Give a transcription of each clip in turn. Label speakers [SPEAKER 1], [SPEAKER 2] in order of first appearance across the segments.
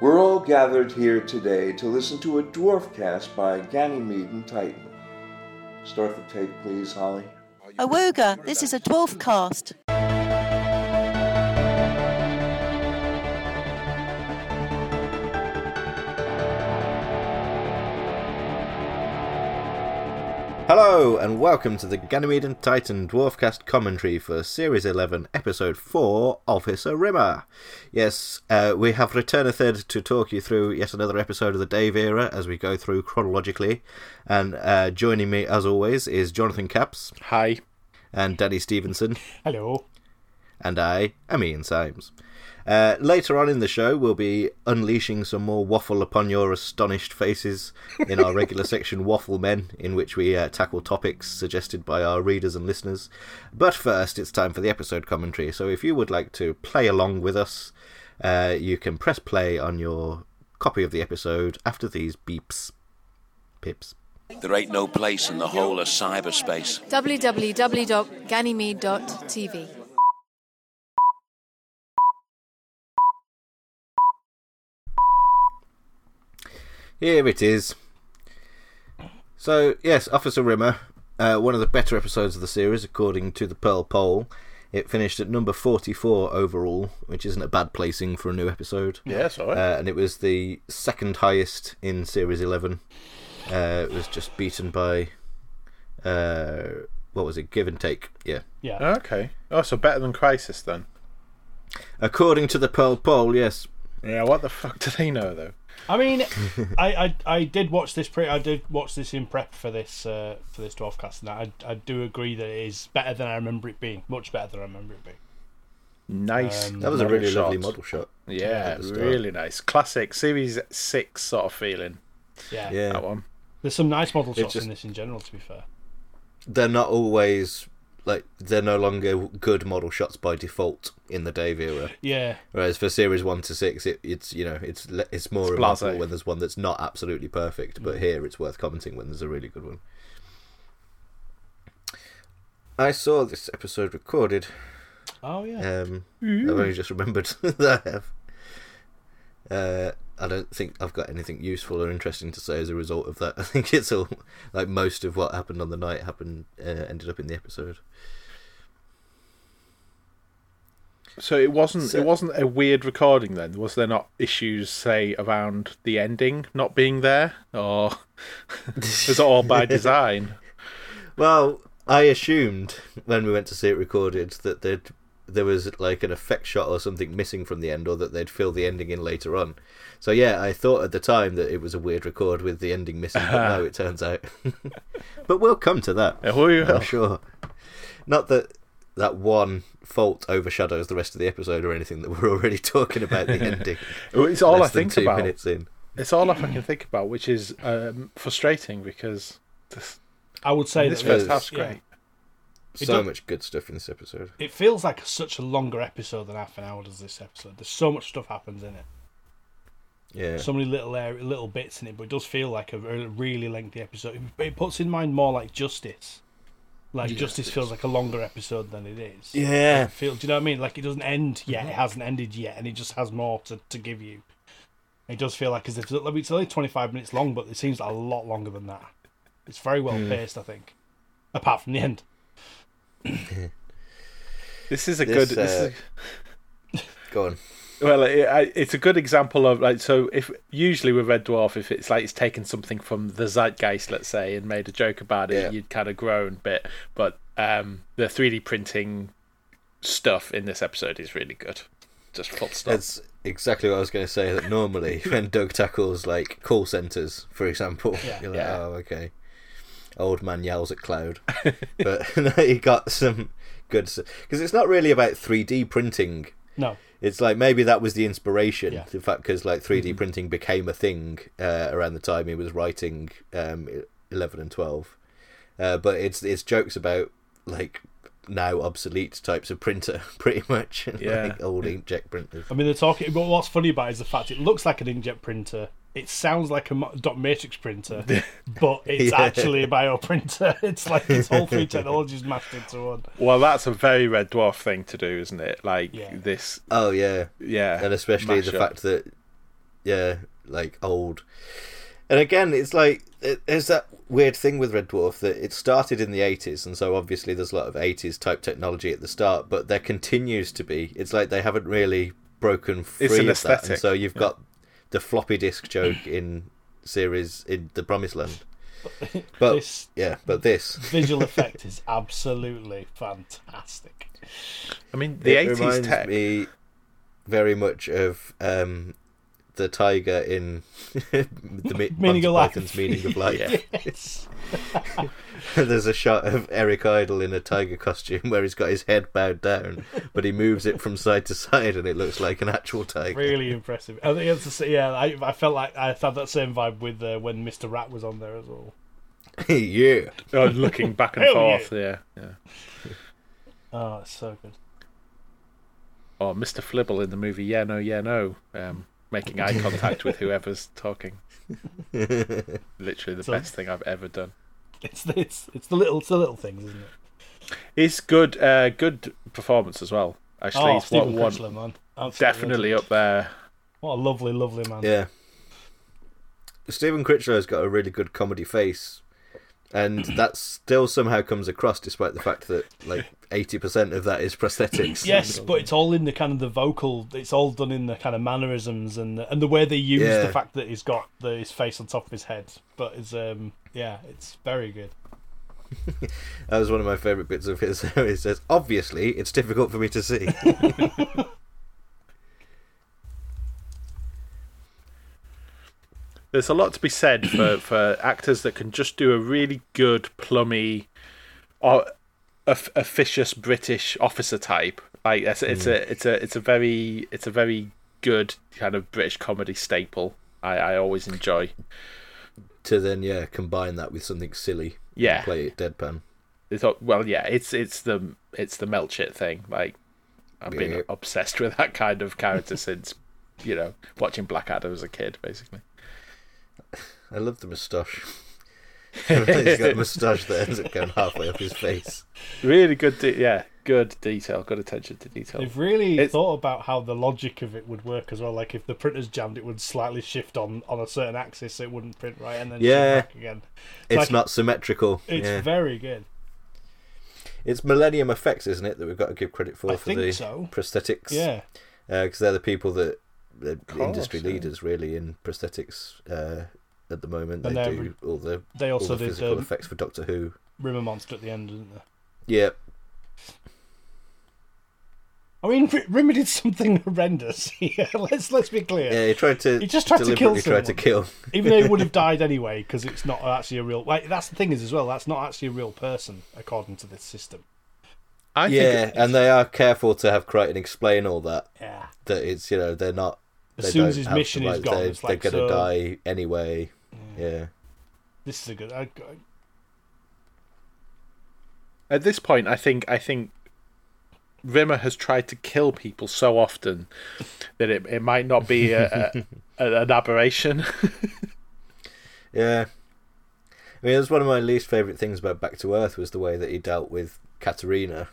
[SPEAKER 1] We're all gathered here today to listen to a dwarf cast by Ganymede and Titan. Start the tape, please, Holly.
[SPEAKER 2] Awoga, this is a dwarf cast.
[SPEAKER 3] Hello, and welcome to the Ganymede and Titan Dwarfcast commentary for Series 11, Episode 4, Officer Rimmer. Yes, uh, we have returned to talk you through yet another episode of the Dave era as we go through chronologically. And uh, joining me, as always, is Jonathan Capps.
[SPEAKER 4] Hi.
[SPEAKER 3] And Danny Stevenson.
[SPEAKER 5] Hello.
[SPEAKER 3] And I am Ian Symes. Uh, later on in the show, we'll be unleashing some more waffle upon your astonished faces in our regular section, Waffle Men, in which we uh, tackle topics suggested by our readers and listeners. But first, it's time for the episode commentary. So if you would like to play along with us, uh, you can press play on your copy of the episode after these beeps. Pips.
[SPEAKER 6] There ain't no place in the whole of cyberspace.
[SPEAKER 7] www.ganymede.tv.
[SPEAKER 3] Here it is. So, yes, Officer Rimmer, uh, one of the better episodes of the series, according to the Pearl Poll. It finished at number 44 overall, which isn't a bad placing for a new episode.
[SPEAKER 4] Yeah, it's alright.
[SPEAKER 3] Uh, and it was the second highest in Series 11. Uh, it was just beaten by. Uh, what was it? Give and Take. Yeah.
[SPEAKER 5] Yeah.
[SPEAKER 4] Okay. Oh, so better than Crisis then?
[SPEAKER 3] According to the Pearl Poll, yes.
[SPEAKER 4] Yeah, what the fuck do they know though?
[SPEAKER 5] I mean, I, I I did watch this pre. I did watch this in prep for this uh, for this dwarfcast, and I I do agree that it is better than I remember it being. Much better than I remember it being.
[SPEAKER 4] Nice.
[SPEAKER 5] Um,
[SPEAKER 3] That was a really
[SPEAKER 4] shot.
[SPEAKER 3] lovely model shot.
[SPEAKER 4] Yeah,
[SPEAKER 3] at the start.
[SPEAKER 4] really nice. Classic Series Six sort of feeling.
[SPEAKER 5] Yeah.
[SPEAKER 3] Yeah.
[SPEAKER 4] That one.
[SPEAKER 5] There's some nice model
[SPEAKER 3] It
[SPEAKER 5] shots
[SPEAKER 3] just-
[SPEAKER 5] in this in general. To be fair.
[SPEAKER 3] They're not always. Like, they're no longer good model shots by default in the Dave era.
[SPEAKER 5] Yeah.
[SPEAKER 3] Whereas for series one to six, it, it's you know it's it's more
[SPEAKER 4] It's
[SPEAKER 3] remarkable
[SPEAKER 4] blasé.
[SPEAKER 3] when there's one that's not absolutely perfect, but here it's worth commenting when there's a really good one. I saw this episode recorded.
[SPEAKER 5] Oh yeah.
[SPEAKER 3] Um, I've only just remembered that I have. Uh, I don't think I've got anything useful or interesting to say as a result of that. I think it's all like most of what happened on the night happened uh, ended up in the episode.
[SPEAKER 4] So it wasn't
[SPEAKER 3] So-
[SPEAKER 4] it wasn't a weird recording then. Was there not issues say around the ending not being there, or was it all by design?
[SPEAKER 3] Well, I assumed when we went to see it recorded that there'd, there was like an effect shot or something missing from the end, or that they'd fill the ending in later on. So yeah, I thought at the time that it was a weird record with the ending missing, but no, it turns out. but we'll come to that.
[SPEAKER 4] Yeah, we will.
[SPEAKER 3] I'm sure. Not that that one fault overshadows the rest of the episode or anything that we're already talking about the ending.
[SPEAKER 4] It's all I
[SPEAKER 3] less than
[SPEAKER 4] think
[SPEAKER 3] two
[SPEAKER 4] about.
[SPEAKER 3] minutes in.
[SPEAKER 4] It's all I can think about, which is um, frustrating because this,
[SPEAKER 5] I would say
[SPEAKER 4] this first half's
[SPEAKER 5] yeah.
[SPEAKER 4] great.
[SPEAKER 5] It
[SPEAKER 3] So
[SPEAKER 5] does-
[SPEAKER 3] much good stuff in this episode.
[SPEAKER 5] It feels like such a longer episode than half an hour does this episode. There's so much stuff happens in it.
[SPEAKER 3] Yeah.
[SPEAKER 5] so many little area, little bits in it, but it does feel like a really lengthy episode. It, it puts in mind more like Justice. Like Justice feels like a longer episode than it is.
[SPEAKER 3] Yeah.
[SPEAKER 5] It feel, do you know what I mean? Like it doesn't end yet. It hasn't ended yet, and it just has more to, to give you. It does feel like as if it's only twenty five minutes long, but it seems like a lot longer than that. It's very well paced, I think. Apart from the end.
[SPEAKER 4] This is a
[SPEAKER 3] This,
[SPEAKER 4] good. This
[SPEAKER 3] uh,
[SPEAKER 4] is,
[SPEAKER 3] Go on.
[SPEAKER 4] Well, it, I- it's a good example of like so. If usually with Red Dwarf, if it's like it's taken something from the zeitgeist, let's say, and made a joke about it,
[SPEAKER 3] Yeah.
[SPEAKER 4] you'd kind of groan a bit. But um, the 3D printing stuff in this episode is really good. Just full stop.
[SPEAKER 3] That's exactly what I was going to say. That normally, when Doug tackles like call centers, for example,
[SPEAKER 5] Yeah.
[SPEAKER 3] you're like,
[SPEAKER 4] Yeah.
[SPEAKER 3] oh, okay. Old man yells at cloud, but no, he got some good because it's not really about 3D printing.
[SPEAKER 5] No.
[SPEAKER 3] It's like maybe that was the inspiration.
[SPEAKER 5] Yeah.
[SPEAKER 3] In fact, because like 3D printing became a thing uh, around the time he was writing um, 11 and 12. Uh, but it's it's jokes about like now obsolete types of printer, pretty much.
[SPEAKER 4] Yeah.
[SPEAKER 3] like old inkjet printers.
[SPEAKER 5] I mean, they're talking. But what's funny about it is the fact it looks like an inkjet printer. It sounds like a dot matrix printer, but it's
[SPEAKER 3] Yeah.
[SPEAKER 5] actually a bioprinter. It's like it's all three technologies mashed into one.
[SPEAKER 4] well, that's a very Red Dwarf thing to do, isn't it? Like
[SPEAKER 5] Yeah.
[SPEAKER 4] this,
[SPEAKER 3] Oh yeah,
[SPEAKER 4] yeah,
[SPEAKER 3] and especially the
[SPEAKER 4] mashup.
[SPEAKER 3] fact that yeah, like old. And again, it's like it, there's that weird thing with Red Dwarf that it started in the 80s, and so obviously there's a lot of 80s type technology at the start, but there continues to be. It's like they haven't really broken free
[SPEAKER 4] It's an
[SPEAKER 3] of that, and so you've
[SPEAKER 4] yeah.
[SPEAKER 3] got the floppy disk joke in series in the Promised Land. But
[SPEAKER 5] This
[SPEAKER 3] yeah, but this
[SPEAKER 5] visual effect is absolutely fantastic.
[SPEAKER 4] I mean, the
[SPEAKER 3] it
[SPEAKER 4] eighties
[SPEAKER 3] reminds
[SPEAKER 4] tech.
[SPEAKER 3] me very much of um, the tiger in the Mi-
[SPEAKER 5] Meaning
[SPEAKER 3] Monty
[SPEAKER 5] of life.
[SPEAKER 3] Meaning of life.
[SPEAKER 5] Yes.
[SPEAKER 3] There's a shot of Eric Idle in a tiger costume where he's got his head bowed down, but he moves it from side to side, and it looks like an actual tiger.
[SPEAKER 5] really impressive. I think it's the sa- yeah. I, I felt like I had that same vibe with uh, when Mr. Rat was on there as well.
[SPEAKER 3] yeah.
[SPEAKER 4] Oh, looking back and forth, yeah, yeah.
[SPEAKER 5] Oh, it's so good.
[SPEAKER 4] Oh, Mr. Flibble in the movie Yeah No Yeah No, um, making eye contact with whoever's talking. Literally the
[SPEAKER 5] So-
[SPEAKER 4] best thing I've ever done.
[SPEAKER 5] It's the, it's it's the little it's the little things, isn't it?
[SPEAKER 4] It's good, uh, good performance as well. Actually,
[SPEAKER 5] Oh,
[SPEAKER 4] it's
[SPEAKER 5] Stephen
[SPEAKER 4] one, one
[SPEAKER 5] man, Absolutely
[SPEAKER 4] definitely
[SPEAKER 5] legend.
[SPEAKER 4] up there.
[SPEAKER 5] What a lovely, lovely man.
[SPEAKER 3] Yeah. Stephen Critchlow's got a really good comedy face, and that still somehow comes across despite the fact that like eighty percent of that is prosthetics.
[SPEAKER 5] Yes, but it's all in the kind of the vocal. It's all done in the kind of mannerisms and the, and the way they use
[SPEAKER 3] Yeah.
[SPEAKER 5] the fact that he's got the, his face on top of his head. But it's um yeah, it's very good.
[SPEAKER 3] that was one of my favourite bits of his. He says, "Obviously, it's difficult for me to see."
[SPEAKER 4] There's a lot to be said for, for actors that can just do a really good, plummy, or of- officious British officer type. Like it's, it's mm. a it's a it's a very it's a very good kind of British comedy staple. I, I always enjoy.
[SPEAKER 3] to then, yeah, combine that with something silly.
[SPEAKER 4] Yeah.
[SPEAKER 3] Play it deadpan.
[SPEAKER 4] It's, well, yeah, it's it's the it's the Melchett thing. Like I've been obsessed with that kind of character since you know watching Blackadder as a kid, basically.
[SPEAKER 3] I love the moustache. He's got a moustache that ends up going halfway up his face.
[SPEAKER 4] Really good, de- yeah, good detail, good attention to detail.
[SPEAKER 5] They've really
[SPEAKER 4] It's-
[SPEAKER 5] thought about how the logic of it would work as well. Like if the printer's jammed, it would slightly shift on on a certain axis, so it wouldn't print right, and then
[SPEAKER 3] Yeah.
[SPEAKER 5] back again.
[SPEAKER 3] It's
[SPEAKER 5] like-
[SPEAKER 3] not symmetrical.
[SPEAKER 5] It's
[SPEAKER 3] yeah.
[SPEAKER 5] very good.
[SPEAKER 3] It's Millennium Effects, isn't it, that we've got to give credit for
[SPEAKER 5] I
[SPEAKER 3] for
[SPEAKER 5] think
[SPEAKER 3] the
[SPEAKER 5] so.
[SPEAKER 3] prosthetics?
[SPEAKER 5] Yeah,
[SPEAKER 3] because they're the people that the
[SPEAKER 4] course,
[SPEAKER 3] industry
[SPEAKER 4] yeah.
[SPEAKER 3] leaders really in prosthetics uh, at the moment.
[SPEAKER 5] And
[SPEAKER 3] they do all the
[SPEAKER 5] they
[SPEAKER 3] all
[SPEAKER 5] also
[SPEAKER 3] the
[SPEAKER 5] did
[SPEAKER 3] physical
[SPEAKER 5] um,
[SPEAKER 3] effects for Doctor Who.
[SPEAKER 5] Rimmer Monster at the end, didn't they?
[SPEAKER 3] Yeah,
[SPEAKER 5] I mean, R- Rimmer did something horrendous. yeah, let's let's be clear.
[SPEAKER 3] yeah. He tried to.
[SPEAKER 5] He just tried to kill
[SPEAKER 3] deliberately tried to kill.
[SPEAKER 5] Even though he would have died anyway, because it's not actually a real. Like that's the thing is as well. That's not actually a real person according to this system.
[SPEAKER 4] I
[SPEAKER 3] yeah,
[SPEAKER 4] think
[SPEAKER 3] and they are careful to have Kryten explain all that.
[SPEAKER 5] Yeah.
[SPEAKER 3] That it's you know they're not.
[SPEAKER 5] As
[SPEAKER 3] they
[SPEAKER 5] soon as his mission
[SPEAKER 3] to,
[SPEAKER 5] is gone,
[SPEAKER 3] they,
[SPEAKER 5] it's like,
[SPEAKER 3] they're gonna
[SPEAKER 5] so-
[SPEAKER 3] die anyway. Yeah.
[SPEAKER 5] This is a good. I, I-
[SPEAKER 4] at this point, I think I think Rimmer has tried to kill people so often that it it might not be a, a, a- an aberration.
[SPEAKER 3] Yeah. I mean, it was one of my least favourite things about Back to Earth was the way that he dealt with Katerina,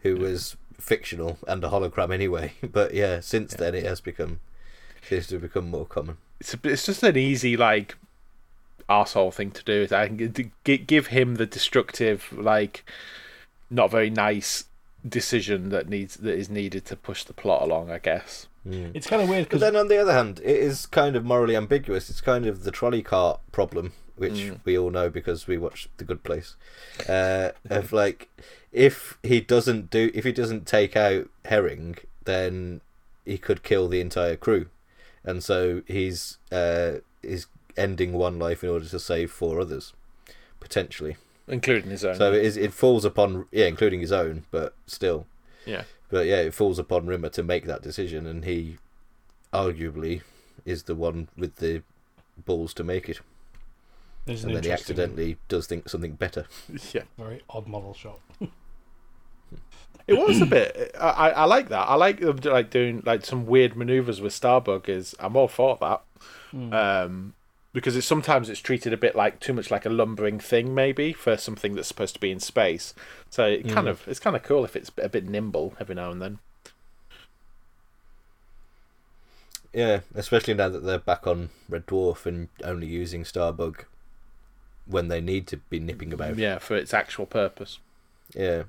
[SPEAKER 3] who was fictional and a hologram anyway. But yeah, since then it has become seems to have become more common.
[SPEAKER 4] it's a, it's just an easy like arsehole thing to do. Is I can g- g- give him the destructive like not very nice decision that needs that is needed to push the plot along. I guess.
[SPEAKER 5] it's kind of weird
[SPEAKER 3] But
[SPEAKER 5] because
[SPEAKER 3] then on the other hand, it is kind of morally ambiguous. It's kind of the trolley cart problem, which we all know because we watch The Good Place. Uh, of like, if he doesn't do, if he doesn't take out Herring, then he could kill the entire crew, and so he's uh, is ending one life in order to save four others, potentially.
[SPEAKER 4] Including his own.
[SPEAKER 3] So it is. It falls upon yeah, including his own, but still.
[SPEAKER 4] yeah.
[SPEAKER 3] But yeah, it falls upon Rimmer to make that decision, and he arguably is the one with the balls to make it.
[SPEAKER 5] there's an
[SPEAKER 3] And then he accidentally does think something better.
[SPEAKER 4] Yeah.
[SPEAKER 5] very odd model shot.
[SPEAKER 4] It was a bit. I, I I like that. I like them like doing like some weird maneuvers with Starbug. Is I'm all for that. Um, because it's sometimes it's treated a bit like too much like a lumbering thing, maybe for something that's supposed to be in space. So it hmm. kind of it's kind of cool if it's a bit nimble every now and then.
[SPEAKER 3] Yeah, especially now that they're back on Red Dwarf and only using Starbug when they need to be nipping about.
[SPEAKER 4] Yeah, for its actual purpose.
[SPEAKER 3] Yeah.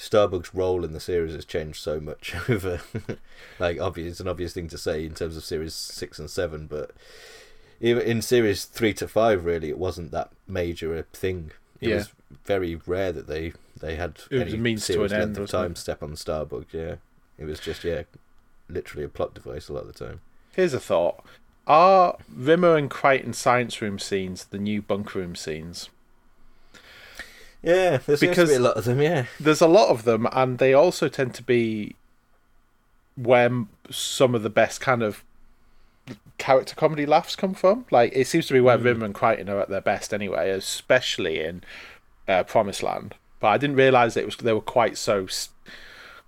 [SPEAKER 3] Starbug's role in the series has changed so much over, like obvious, it's an obvious thing to say in terms of series six and seven, but even in series three to five, really, it wasn't that major a thing. It
[SPEAKER 4] Yeah.
[SPEAKER 3] was very rare that they they had
[SPEAKER 4] It
[SPEAKER 3] any
[SPEAKER 4] a means to an
[SPEAKER 3] length
[SPEAKER 4] end,
[SPEAKER 3] of
[SPEAKER 4] wasn't it?
[SPEAKER 3] time step on Starbug. Yeah, it was just yeah, literally a plot device a lot of the time.
[SPEAKER 4] Here's a thought: Are Rimmer and Kryten science room scenes the new bunk room scenes?
[SPEAKER 3] Yeah, there seems
[SPEAKER 4] Because-
[SPEAKER 3] to be a lot of them. Yeah,
[SPEAKER 4] There's a lot of them, and they also tend to be where some of the best kind of character comedy laughs come from. Like it seems to be where Rimmer and Kryten are at their best anyway, especially in uh, Promised Land. But I didn't realise it was they were quite so s-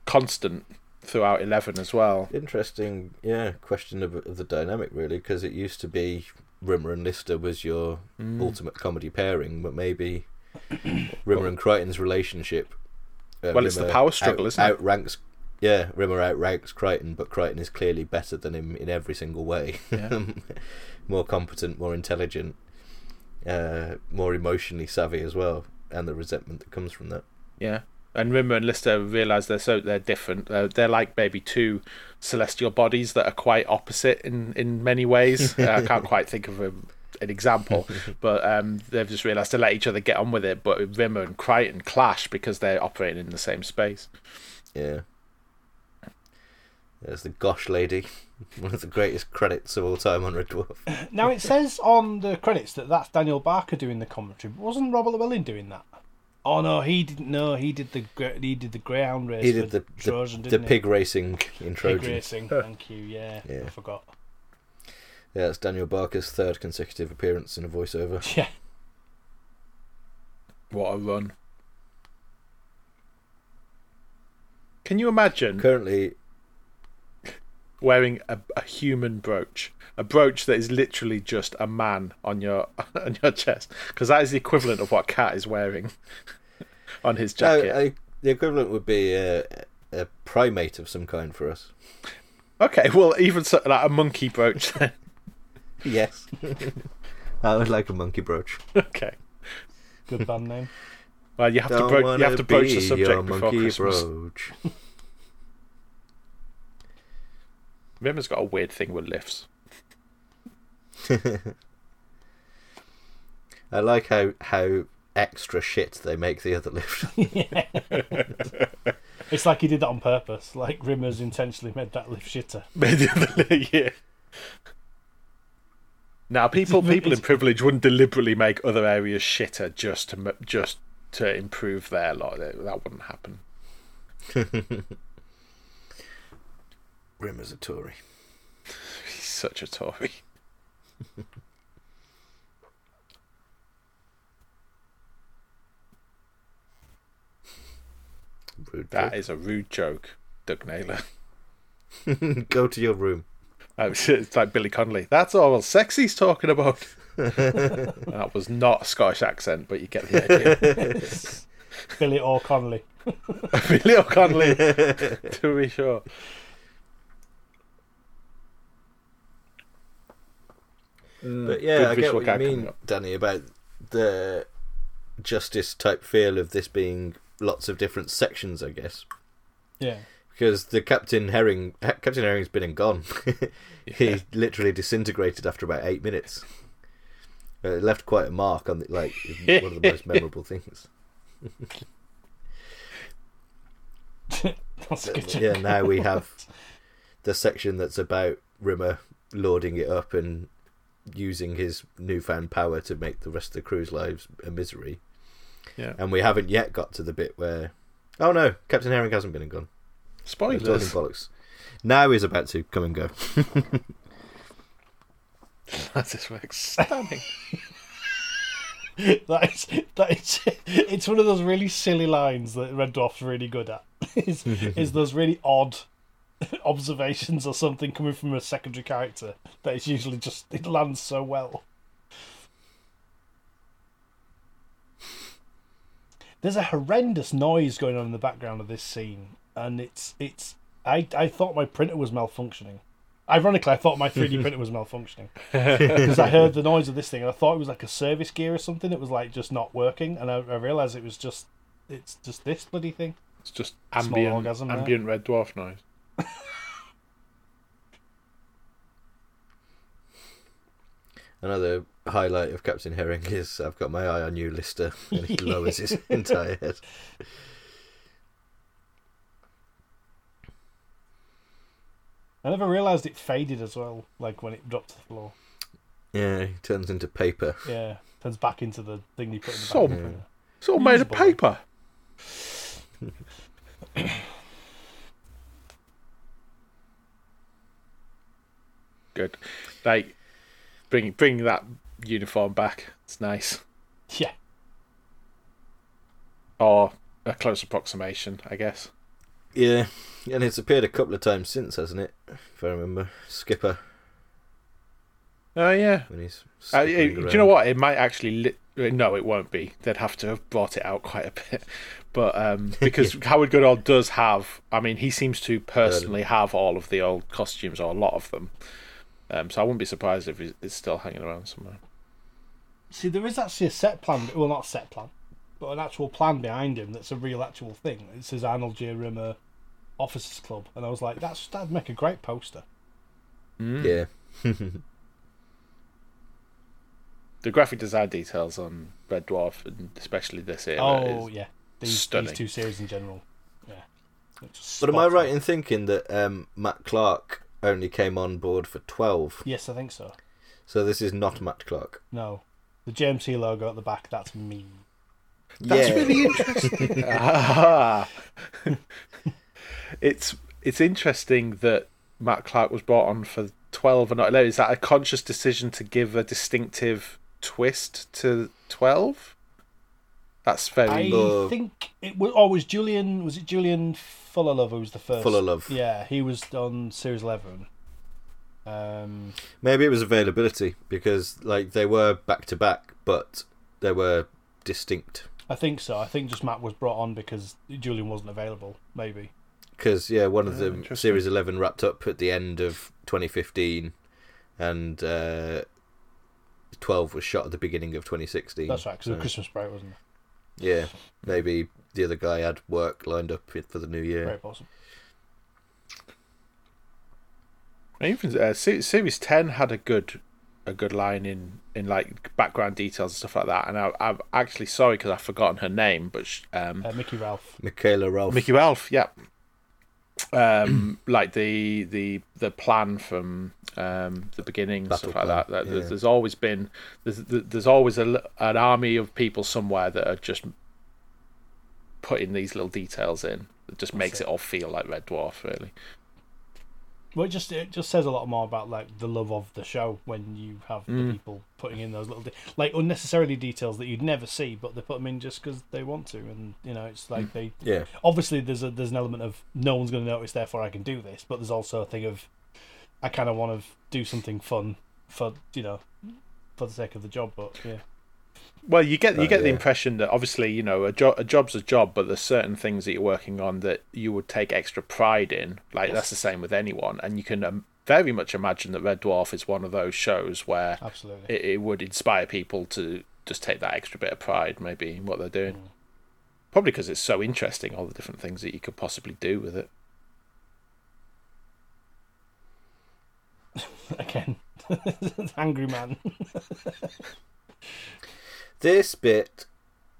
[SPEAKER 4] constant throughout Eleven as well.
[SPEAKER 3] interesting. Yeah, question of, of the dynamic really, because it used to be Rimmer and Lister was your
[SPEAKER 4] Mm.
[SPEAKER 3] ultimate comedy pairing, but maybe Rimmer and Kryten's relationship. uh,
[SPEAKER 4] Well, it's the power struggle, isn't it?
[SPEAKER 3] outranks, Yeah, Rimmer outranks Kryten, but Kryten is clearly better than him in every single way.
[SPEAKER 4] Yeah.
[SPEAKER 3] more competent, more intelligent, uh, more emotionally savvy as well, and the resentment that comes from that.
[SPEAKER 4] Yeah. And Rimmer and Lister realise they're so they're different. They're, they're like maybe two celestial bodies that are quite opposite in, in many ways. Uh, I can't quite think of a, an example, but um, they've just realised to let each other get on with it. But Rimmer and Kryten clash because they're operating in the same space.
[SPEAKER 3] Yeah. There's the Gosh Lady, one of the greatest credits of all time on Red Dwarf.
[SPEAKER 5] Now it says on the credits that that's Daniel Barker doing the commentary, but wasn't Robert Llewellyn doing that? Oh no, he didn't. No, he did the gra- he did the greyhound race.
[SPEAKER 3] He did the
[SPEAKER 5] Trojan,
[SPEAKER 3] the, the
[SPEAKER 5] didn't he?
[SPEAKER 3] pig racing in
[SPEAKER 5] Pig
[SPEAKER 3] Trojan.
[SPEAKER 5] racing. Thank you. Yeah,
[SPEAKER 3] Yeah.
[SPEAKER 5] I forgot.
[SPEAKER 3] Yeah, it's Daniel Barker's third consecutive appearance in a voiceover.
[SPEAKER 5] Yeah,
[SPEAKER 4] What a run! Can you imagine
[SPEAKER 3] Currently,
[SPEAKER 4] wearing a, a human brooch, a brooch that is literally just a man on your on your chest, because that is the equivalent of what Cat is wearing on his
[SPEAKER 3] no,
[SPEAKER 4] jacket.
[SPEAKER 3] I, the equivalent would be a, a primate of some kind for us.
[SPEAKER 4] Okay, well, even so, like a monkey brooch. Then.
[SPEAKER 3] Yes. I would like a monkey brooch.
[SPEAKER 4] okay.
[SPEAKER 5] good band name.
[SPEAKER 4] Well, you have to
[SPEAKER 3] Don't
[SPEAKER 4] bro- you have to broach
[SPEAKER 3] be
[SPEAKER 4] the
[SPEAKER 3] your
[SPEAKER 4] subject before
[SPEAKER 3] monkey
[SPEAKER 4] Christmas.
[SPEAKER 3] brooch.
[SPEAKER 4] Rimmer's got a weird thing with lifts.
[SPEAKER 3] I like how how extra shit they make the other lift.
[SPEAKER 5] It's like he did that on purpose. Like Rimmer's intentionally made that lift shitter.
[SPEAKER 4] yeah. Now, people people in privilege wouldn't deliberately make other areas shitter just to just to improve their lot. That wouldn't happen.
[SPEAKER 3] Rimmer's a Tory.
[SPEAKER 4] He's such a Tory.
[SPEAKER 3] Rude.
[SPEAKER 4] That is a rude joke, Doug Naylor.
[SPEAKER 3] Go to your room.
[SPEAKER 4] Uh, It's like Billy Connolly. That's all sexy's talking about. that was not a Scottish accent, but you get the idea.
[SPEAKER 5] Billy O'Connolly.
[SPEAKER 4] Billy O'Connolly, to be sure.
[SPEAKER 3] But yeah,
[SPEAKER 4] Good
[SPEAKER 3] I get what you mean. Danny, about the justice type feel of this being lots of different sections, I guess.
[SPEAKER 5] Yeah.
[SPEAKER 3] Because the Captain Herring, Captain Herring's been and gone. he literally disintegrated after about eight minutes. Uh, it left quite a mark on the, like one of the most memorable things.
[SPEAKER 5] Good
[SPEAKER 3] yeah, now we have the section that's about Rimmer lording it up and using his newfound power to make the rest of the crew's lives a misery.
[SPEAKER 4] Yeah.
[SPEAKER 3] And we haven't yet got to the bit where, oh no, Captain Herring hasn't been and gone. Talking
[SPEAKER 4] Spoilers.
[SPEAKER 3] bollocks. Now he's about to come and go.
[SPEAKER 4] That is stunning.
[SPEAKER 5] that is that is it's one of those really silly lines that Red Dwarf's really good at. is is those really odd observations or something coming from a secondary character that is usually just it lands so well. There's a horrendous noise going on in the background of this scene, and it's it's I, I thought my printer was malfunctioning. Ironically, I thought my 3D printer was malfunctioning because I heard the noise of this thing and I thought it was like a service gear or something. It was like just not working, and I, I realized it was just it's just this bloody thing.
[SPEAKER 4] It's just
[SPEAKER 5] Small
[SPEAKER 4] ambient,
[SPEAKER 5] orgasm there.
[SPEAKER 4] ambient red dwarf noise.
[SPEAKER 3] Another highlight of Captain Herring is I've got my eye on you, Lister, and he lowers his entire head.
[SPEAKER 5] I never realized it faded as well, like when it dropped to the floor.
[SPEAKER 3] Yeah, he turns into paper.
[SPEAKER 5] Yeah, turns back into the thing you put in the
[SPEAKER 4] So-
[SPEAKER 5] back. of the.
[SPEAKER 4] It's all made of paper. Good. Like, bring bring that uniform back. It's nice.
[SPEAKER 5] Yeah,
[SPEAKER 4] Or a close approximation, I guess.
[SPEAKER 3] Yeah, and it's appeared a couple of times since, hasn't it? If I remember, Skipper
[SPEAKER 4] Oh yeah.
[SPEAKER 3] when he's.
[SPEAKER 4] Uh,
[SPEAKER 3] skippering
[SPEAKER 4] do you know what? It might actually. Li- no, it won't be. They'd have to have brought it out quite a bit. But um, because Howard Goodall does have, I mean, he seems to personally have all of the old costumes or a lot of them. Um, so I wouldn't be surprised if it's it's still hanging around somewhere.
[SPEAKER 5] See, there is actually a set plan. Well, not a set plan, but an actual plan behind him. That's a real actual thing. It says Arnold J. Rimmer Officers Club, and I was like, that's that'd make a great poster.
[SPEAKER 3] Yeah.
[SPEAKER 4] The graphic design details on Red Dwarf, and especially this era,
[SPEAKER 5] oh
[SPEAKER 4] is
[SPEAKER 5] yeah, these,
[SPEAKER 4] stunning.
[SPEAKER 5] these two series in general. Yeah.
[SPEAKER 3] But am I right in thinking that um, Matt Clark only came on board for 12?
[SPEAKER 5] Yes, I think so.
[SPEAKER 3] So this is not Matt Clark.
[SPEAKER 5] No, the JMC logo at the back. That's me.
[SPEAKER 4] That's
[SPEAKER 3] yeah.
[SPEAKER 4] really interesting. Ah. it's it's interesting that Matt Clark was brought on for twelve and not eleven. Is that a conscious decision to give a distinctive twist to twelve? That's
[SPEAKER 5] I
[SPEAKER 4] very.
[SPEAKER 3] Uh,
[SPEAKER 5] think it was. Oh, was Julian? Was it Julian Fullalove who was the first?
[SPEAKER 3] Full of love.
[SPEAKER 5] Yeah, he was on series eleven. Um,
[SPEAKER 3] Maybe it was availability because like they were back to back, but they were distinct.
[SPEAKER 5] I think so. I think just Matt was brought on because Julian wasn't available. Maybe.
[SPEAKER 3] Because yeah, one of
[SPEAKER 4] Yeah,
[SPEAKER 3] them
[SPEAKER 4] interesting.
[SPEAKER 3] series eleven wrapped up at the end of 2015, and uh, twelve was shot at the beginning of 2016.
[SPEAKER 5] That's right. Because
[SPEAKER 3] so,
[SPEAKER 5] of Christmas break, wasn't it?
[SPEAKER 3] Yeah, maybe the other guy had work lined up for the new year.
[SPEAKER 5] Very possible.
[SPEAKER 4] Even uh, series ten had a good a good line in in like background details and stuff like that. And I, I'm actually sorry because I've forgotten her name, but sh- um,
[SPEAKER 5] Uh, Mickey Ralph.
[SPEAKER 3] Michaela Ralph.
[SPEAKER 4] Mickey Ralph, yeah. Um, like the the the plan from um the beginning,
[SPEAKER 3] Battle
[SPEAKER 4] stuff like that. that there's,
[SPEAKER 3] yeah.
[SPEAKER 4] there's always been there's there's always a, l- an army of people somewhere that are just putting these little details in. It just makes
[SPEAKER 5] it.
[SPEAKER 4] it all feel like Red Dwarf, really.
[SPEAKER 5] Well, it just it just says a lot more about like the love of the show when you have
[SPEAKER 4] Mm.
[SPEAKER 5] the people putting in those little de- like unnecessarily details that you'd never see, but they put them in just because they want to, and you know it's like they
[SPEAKER 3] Yeah,
[SPEAKER 5] obviously there's a there's an element of no one's going to notice, therefore I can do this, but there's also a thing of I kind of want to do something fun for you know for the sake of the job, but yeah,
[SPEAKER 4] Well, you get you get the
[SPEAKER 3] yeah.
[SPEAKER 4] impression that obviously you know a job a job's a job, but there's certain things that you're working on that you would take extra pride in. Like
[SPEAKER 5] Yes.
[SPEAKER 4] that's the same with anyone, and you can um, very much imagine that Red Dwarf is one of those shows where
[SPEAKER 5] absolutely.
[SPEAKER 4] it, it would inspire people to just take that extra bit of pride, maybe in what they're doing.
[SPEAKER 5] Mm.
[SPEAKER 4] Probably because it's so interesting, all the different things that you could possibly do with it.
[SPEAKER 5] Again, angry man.
[SPEAKER 3] this bit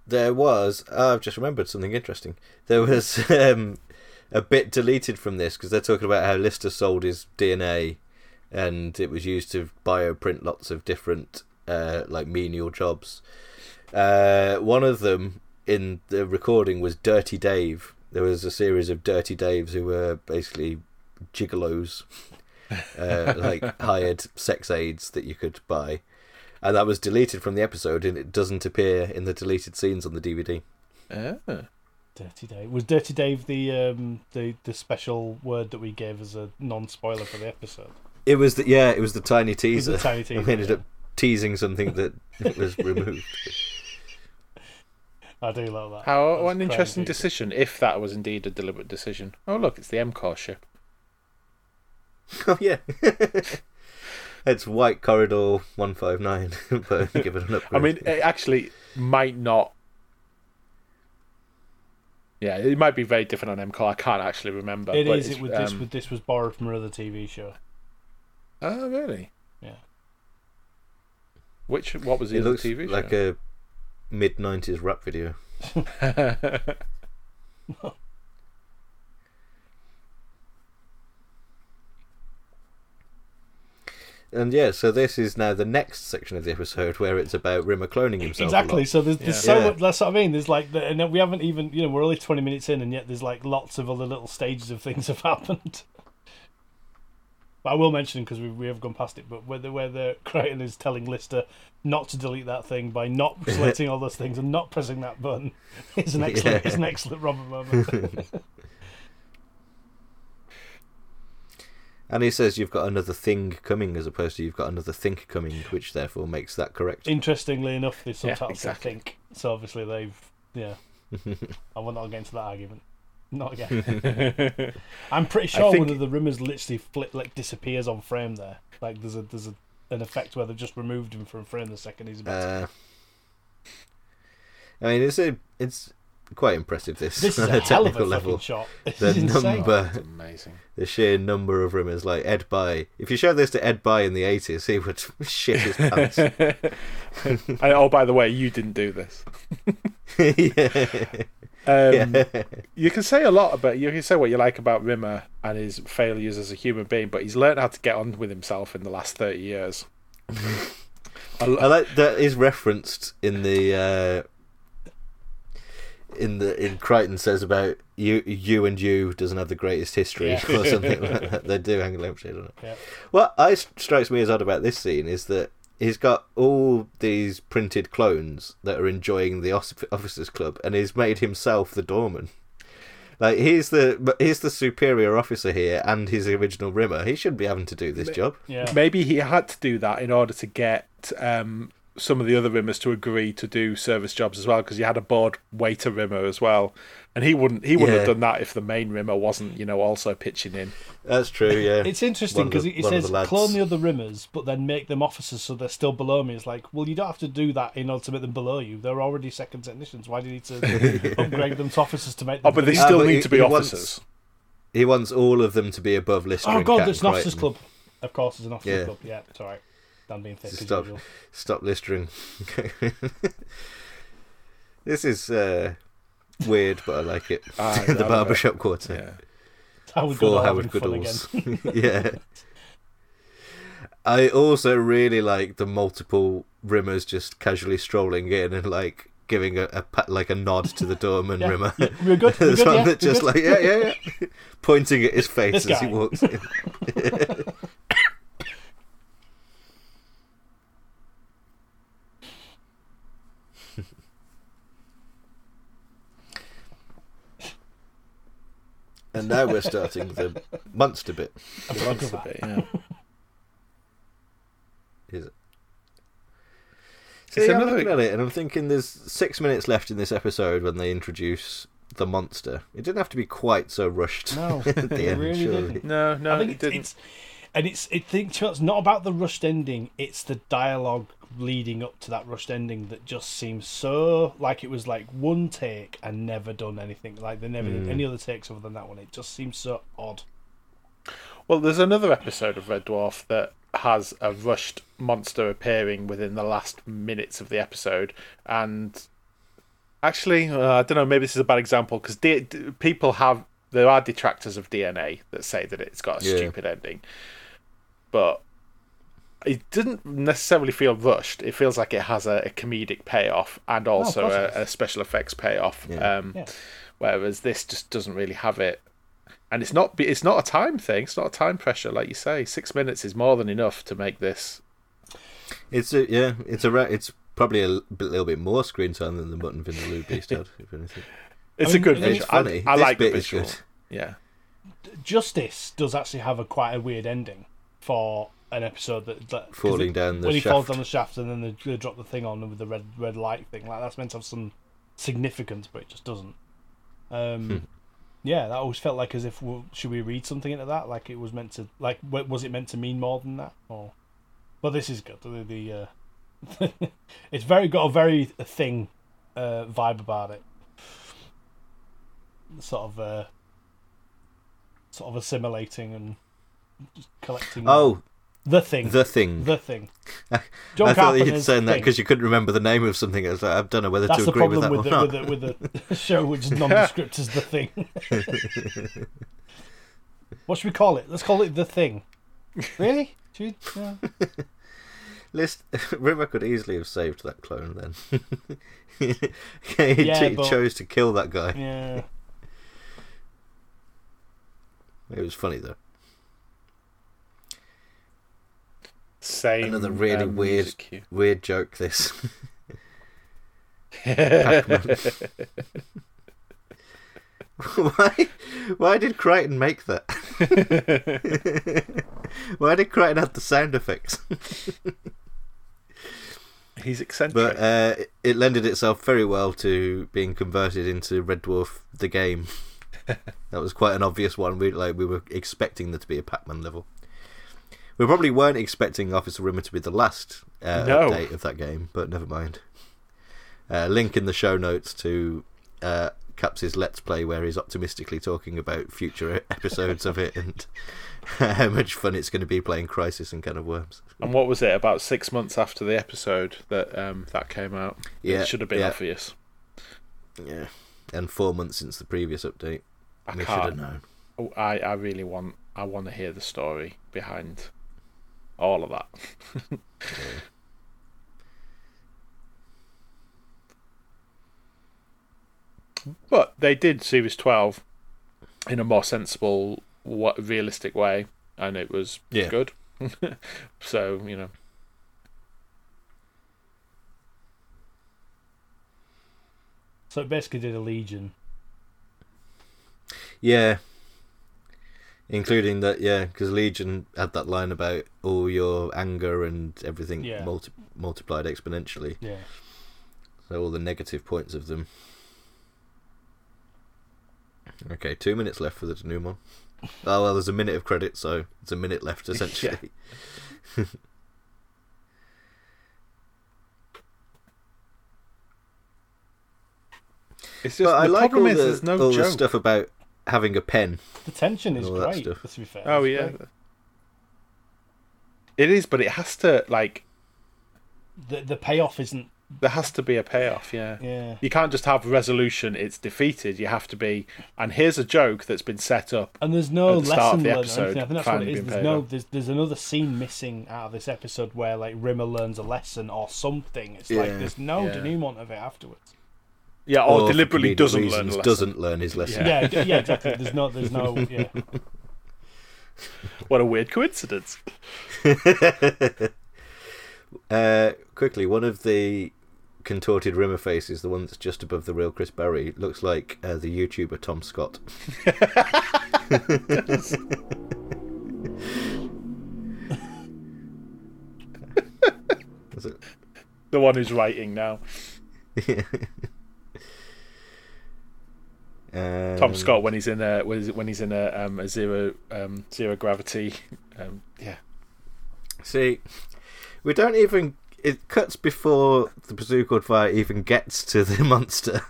[SPEAKER 3] there was. oh, I've just remembered something interesting. There was um, a bit deleted from this because they're talking about how Lister sold his DNA, and it was used to bioprint lots of different uh, like menial jobs. Uh, one of them in the recording was Dirty Dave. There was a series of Dirty Daves who were basically gigolos, uh, like hired sex aides that you could buy, and that was deleted from the episode, and it doesn't appear in the deleted scenes on the DVD.
[SPEAKER 4] Ah.
[SPEAKER 5] Dirty Dave was Dirty Dave the um the the special word that we gave as a non spoiler for the episode.
[SPEAKER 3] It was the yeah, it was the tiny teaser.
[SPEAKER 5] the tiny
[SPEAKER 3] And
[SPEAKER 5] teaser,
[SPEAKER 3] we ended
[SPEAKER 5] yeah.
[SPEAKER 3] up teasing something that was removed.
[SPEAKER 5] I do love that.
[SPEAKER 4] How
[SPEAKER 5] That's
[SPEAKER 4] what an interesting
[SPEAKER 5] crazy.
[SPEAKER 4] decision, if that was indeed a deliberate decision. Oh look, it's the M core ship.
[SPEAKER 3] Oh yeah. It's White Corridor one five nine, but give it an upgrade.
[SPEAKER 4] I mean, it actually might not. Yeah, it might be very different on MCall. I can't actually remember.
[SPEAKER 5] It
[SPEAKER 4] but
[SPEAKER 5] is.
[SPEAKER 4] it's,
[SPEAKER 5] It with this.
[SPEAKER 4] um,
[SPEAKER 5] With this was borrowed from another TV show.
[SPEAKER 4] Oh, really?
[SPEAKER 5] Yeah.
[SPEAKER 4] Which? What was the
[SPEAKER 3] it
[SPEAKER 4] other
[SPEAKER 3] looks
[SPEAKER 4] TV show?
[SPEAKER 3] like a mid nineties rap video. And yeah, so this is now the next section of the episode where it's about Rimmer cloning himself.
[SPEAKER 5] Exactly. So there's, there's
[SPEAKER 4] Yeah.
[SPEAKER 5] so
[SPEAKER 3] Yeah.
[SPEAKER 5] much. That's what I mean. There's like, the, and we haven't even, you know, we're only 20 minutes in, and yet there's like lots of other little stages of things have happened. But I will mention because we we have gone past it. But where the where the Kryten is telling Lister not to delete that thing by not selecting all those things and not pressing that button is an excellent,
[SPEAKER 3] Yeah.
[SPEAKER 5] is an excellent Robert moment.
[SPEAKER 3] And he says you've got another thing coming as opposed to you've got another think coming, which therefore makes that correct.
[SPEAKER 5] Interestingly enough, the
[SPEAKER 4] Yeah,
[SPEAKER 5] subtitles
[SPEAKER 4] exactly.
[SPEAKER 5] I think. So obviously they've, yeah. I will not get into that argument. Not again. I'm pretty sure
[SPEAKER 4] think-
[SPEAKER 5] one of the rumors literally flip like disappears on frame there. Like there's a there's a, an effect where they've just removed him from frame the second he's about. to-
[SPEAKER 3] Uh, I mean, it's a, it's quite impressive. This,
[SPEAKER 5] this is
[SPEAKER 3] on
[SPEAKER 5] a hell of a
[SPEAKER 3] technical level.
[SPEAKER 5] shot. This
[SPEAKER 3] The
[SPEAKER 5] is insane.
[SPEAKER 3] number,
[SPEAKER 4] It's amazing.
[SPEAKER 3] the sheer number of rimmers, like Ed Bye. If you showed this to Ed Bye in the eighties, he would shit his pants.
[SPEAKER 4] And, oh, by the way, you didn't do this.
[SPEAKER 3] yeah.
[SPEAKER 4] Um,
[SPEAKER 3] yeah.
[SPEAKER 4] You can say a lot about you can say what you like about Rimmer and his failures as a human being, but he's learned how to get on with himself in the last thirty years. I lo-
[SPEAKER 3] I like that is referenced in the uh, in the in Kryten says about you you and you doesn't have the greatest history
[SPEAKER 5] Yeah.
[SPEAKER 3] or something like that. They do hang a lampshade on it.
[SPEAKER 5] Yeah.
[SPEAKER 3] What I strikes me as odd about this scene is that he's got all these printed clones that are enjoying the officers club, and he's made himself the doorman. Like he's the but he's the superior officer here, and his original Rimmer. He shouldn't be having to do this job.
[SPEAKER 5] Yeah.
[SPEAKER 4] Maybe he had to do that in order to get um, some of the other Rimmers to agree to do service jobs as well, because you had a board waiter Rimmer as well, and he wouldn't he wouldn't have done that if the main Rimmer wasn't you know also pitching in.
[SPEAKER 3] That's true. Yeah,
[SPEAKER 5] It's interesting because
[SPEAKER 3] the-
[SPEAKER 5] it says
[SPEAKER 3] the
[SPEAKER 5] clone the other rimmers, but then make them officers so they're still below me. It's like, well, you don't have to do that in order to make them below you. They're already second technicians. Why do you need to upgrade them to officers to make them?
[SPEAKER 4] Oh, but they still ah,
[SPEAKER 3] but
[SPEAKER 4] need
[SPEAKER 3] he-
[SPEAKER 4] to be
[SPEAKER 3] he wants-
[SPEAKER 4] officers.
[SPEAKER 3] He wants all of them to be above list.
[SPEAKER 5] oh god,
[SPEAKER 3] Cat
[SPEAKER 5] it's
[SPEAKER 3] and
[SPEAKER 5] an officers club. Of course, it's an officers
[SPEAKER 3] Yeah.
[SPEAKER 5] club. Yeah, it's all right. Dan being thick as
[SPEAKER 3] Stop,
[SPEAKER 5] usual.
[SPEAKER 3] stop listering. this is uh, weird, but I like it.
[SPEAKER 4] I
[SPEAKER 3] the
[SPEAKER 4] love
[SPEAKER 3] barbershop quarter
[SPEAKER 4] Yeah.
[SPEAKER 5] Howard
[SPEAKER 3] for Howard
[SPEAKER 5] having fun.
[SPEAKER 3] Goodalls. yeah. I also really like the multiple rimmers just casually strolling in and like giving a, a pat, like a nod to the doorman
[SPEAKER 5] Yeah,
[SPEAKER 3] rimmer.
[SPEAKER 5] yeah, we're good, we're good,
[SPEAKER 3] one
[SPEAKER 5] yeah,
[SPEAKER 3] that
[SPEAKER 5] we're
[SPEAKER 3] just
[SPEAKER 5] good.
[SPEAKER 3] like yeah, yeah, yeah, pointing at his face
[SPEAKER 5] This
[SPEAKER 3] as he walks in. And now we're starting the monster bit.
[SPEAKER 4] The monster bit, yeah.
[SPEAKER 3] Is it?
[SPEAKER 4] It's
[SPEAKER 3] See, I'm
[SPEAKER 4] another-
[SPEAKER 3] looking at it and I'm thinking there's six minutes left in this episode when they introduce the monster. It didn't have to be quite so rushed
[SPEAKER 5] No,
[SPEAKER 3] at the
[SPEAKER 5] it
[SPEAKER 3] end,
[SPEAKER 5] really
[SPEAKER 3] surely.
[SPEAKER 5] didn't.
[SPEAKER 4] No, no,
[SPEAKER 5] I think
[SPEAKER 4] it
[SPEAKER 5] it's,
[SPEAKER 4] didn't.
[SPEAKER 5] it's and it's it think it's not about the rushed ending. It's the dialogue leading up to that rushed ending that just seems so like it was like one take and never done anything. Like they never did any other takes other than that one. It just seems so odd.
[SPEAKER 4] Well, there's another episode of Red Dwarf that has a rushed monster appearing within the last minutes of the episode, and actually, uh, I don't know. Maybe this is a bad example because D- d- people have there are detractors of DNA that say that it's got a
[SPEAKER 3] Yeah.
[SPEAKER 4] stupid ending, but it didn't necessarily feel rushed. It feels like it has a, a comedic payoff and also
[SPEAKER 5] course it
[SPEAKER 4] a, a special effects payoff.
[SPEAKER 3] Yeah.
[SPEAKER 4] Um,
[SPEAKER 5] Yeah.
[SPEAKER 4] Whereas this just doesn't really have it and it's not it's not a time thing it's not a time pressure like you say six minutes is more than enough to make this
[SPEAKER 3] It's a yeah, it's a it's probably a little bit more screen time than the Mutton Vindaloo Beast had, if anything.
[SPEAKER 4] it's
[SPEAKER 5] I mean,
[SPEAKER 4] a good
[SPEAKER 5] it's
[SPEAKER 4] visual
[SPEAKER 3] funny.
[SPEAKER 4] i, I
[SPEAKER 3] This
[SPEAKER 4] like the
[SPEAKER 3] bit is
[SPEAKER 4] visual
[SPEAKER 3] good.
[SPEAKER 4] yeah
[SPEAKER 5] Justice does actually have a quite a weird ending for an episode that, that
[SPEAKER 3] Falling
[SPEAKER 5] it-
[SPEAKER 3] down the
[SPEAKER 5] when he falls down the shaft and then they, they drop the thing on with the red red light thing. Like that's meant to have some significance, but it just doesn't. Um, yeah, that always felt like as if well, should we read something into that? Like it was meant to like was it meant to mean more than that? Or well, this is good. The, the uh, it's very got a very thing uh, vibe about it. Sort of uh, sort of assimilating and just collecting.
[SPEAKER 3] Oh,
[SPEAKER 5] the thing.
[SPEAKER 3] the thing.
[SPEAKER 5] The thing.
[SPEAKER 3] I
[SPEAKER 5] John
[SPEAKER 3] thought you'd saying that because you couldn't remember the name of something. I, was like, I don't know whether
[SPEAKER 5] That's
[SPEAKER 3] to agree with that
[SPEAKER 5] with,
[SPEAKER 3] or
[SPEAKER 5] the,
[SPEAKER 3] not.
[SPEAKER 5] with, the, with the show, which is nondescript as the thing. what should we call it? Let's call it the thing. Really? Should yeah.
[SPEAKER 3] List River could easily have saved that clone then. he
[SPEAKER 5] Yeah, but-
[SPEAKER 3] chose to kill that guy.
[SPEAKER 5] yeah.
[SPEAKER 3] It was funny though.
[SPEAKER 4] Same.
[SPEAKER 3] Another really
[SPEAKER 4] um,
[SPEAKER 3] weird, weird joke. This. Why? Why did Kryten make that? why did Kryten have the sound effects?
[SPEAKER 4] He's eccentric.
[SPEAKER 3] But uh, it- it lended itself very well to being converted into Red Dwarf the game. that was quite an obvious one. We like we were expecting there to be a Pac-Man level. We probably weren't expecting Officer Rimmer to be the last uh,
[SPEAKER 4] No.
[SPEAKER 3] update of that game, but never mind. Uh, link in the show notes to uh, Capps's Let's Play, where he's optimistically talking about future episodes of it and how much fun it's going to be playing Crisis and Can of Worms.
[SPEAKER 4] and what was it? About six months after the episode that um, that came out.
[SPEAKER 3] Yeah,
[SPEAKER 4] it should have been
[SPEAKER 3] yeah.
[SPEAKER 4] obvious.
[SPEAKER 3] Yeah, and four months since the previous update.
[SPEAKER 4] I
[SPEAKER 3] we should have known.
[SPEAKER 4] Oh, I I really want I want to hear the story behind all of that. But they did Series 12 in a more sensible, wa- realistic way, and it was
[SPEAKER 3] Yeah.
[SPEAKER 4] good. so, you know.
[SPEAKER 5] So it basically did a Legion.
[SPEAKER 3] Yeah. Including that, yeah, because Legion had that line about all your anger and everything
[SPEAKER 5] Yeah.
[SPEAKER 3] multi- multiplied exponentially.
[SPEAKER 5] Yeah.
[SPEAKER 3] So all the negative points of them. Okay, two minutes left for the denouement. Oh well, there's a minute of credit, so it's a minute left essentially.
[SPEAKER 4] It's just
[SPEAKER 3] but I
[SPEAKER 4] the
[SPEAKER 3] like all
[SPEAKER 4] problem is
[SPEAKER 3] the,
[SPEAKER 4] there's no
[SPEAKER 3] all the stuff about having a pen.
[SPEAKER 5] The tension is great, to be fair.
[SPEAKER 4] Oh yeah.
[SPEAKER 5] great.
[SPEAKER 4] It is, but it has to like
[SPEAKER 5] The, the payoff isn't.
[SPEAKER 4] there has to be a payoff, yeah.
[SPEAKER 5] Yeah.
[SPEAKER 4] You can't just have resolution, it's defeated. You have to be and here's a joke that's been set up.
[SPEAKER 5] And there's no
[SPEAKER 4] At the
[SPEAKER 5] lesson
[SPEAKER 4] the
[SPEAKER 5] learned.
[SPEAKER 4] episode.
[SPEAKER 5] I think that's what it is. There's no.
[SPEAKER 4] off.
[SPEAKER 5] There's, there's another scene missing out of this episode where like Rimmer learns a lesson or something. It's like
[SPEAKER 3] Yeah.
[SPEAKER 5] there's no
[SPEAKER 4] Yeah.
[SPEAKER 5] denouement of it afterwards.
[SPEAKER 4] Yeah, or,
[SPEAKER 3] for
[SPEAKER 4] deliberately doesn't learn
[SPEAKER 3] reasons
[SPEAKER 4] a lesson.
[SPEAKER 3] doesn't learn his lesson.
[SPEAKER 5] Yeah, d- yeah, exactly. There's no. There's no. Yeah.
[SPEAKER 4] What a weird coincidence.
[SPEAKER 3] Uh, quickly, one of the contorted rimmer faces, the one that's just above the real Chris Barrie, looks like uh, the YouTuber Tom Scott. Is it?
[SPEAKER 4] The one who's writing now. Tom
[SPEAKER 3] Um,
[SPEAKER 4] Scott when he's in a when he's, in a um, a zero um, zero gravity. Um, yeah,
[SPEAKER 3] See, we don't even. It cuts before the bazooka fire even gets to the monster.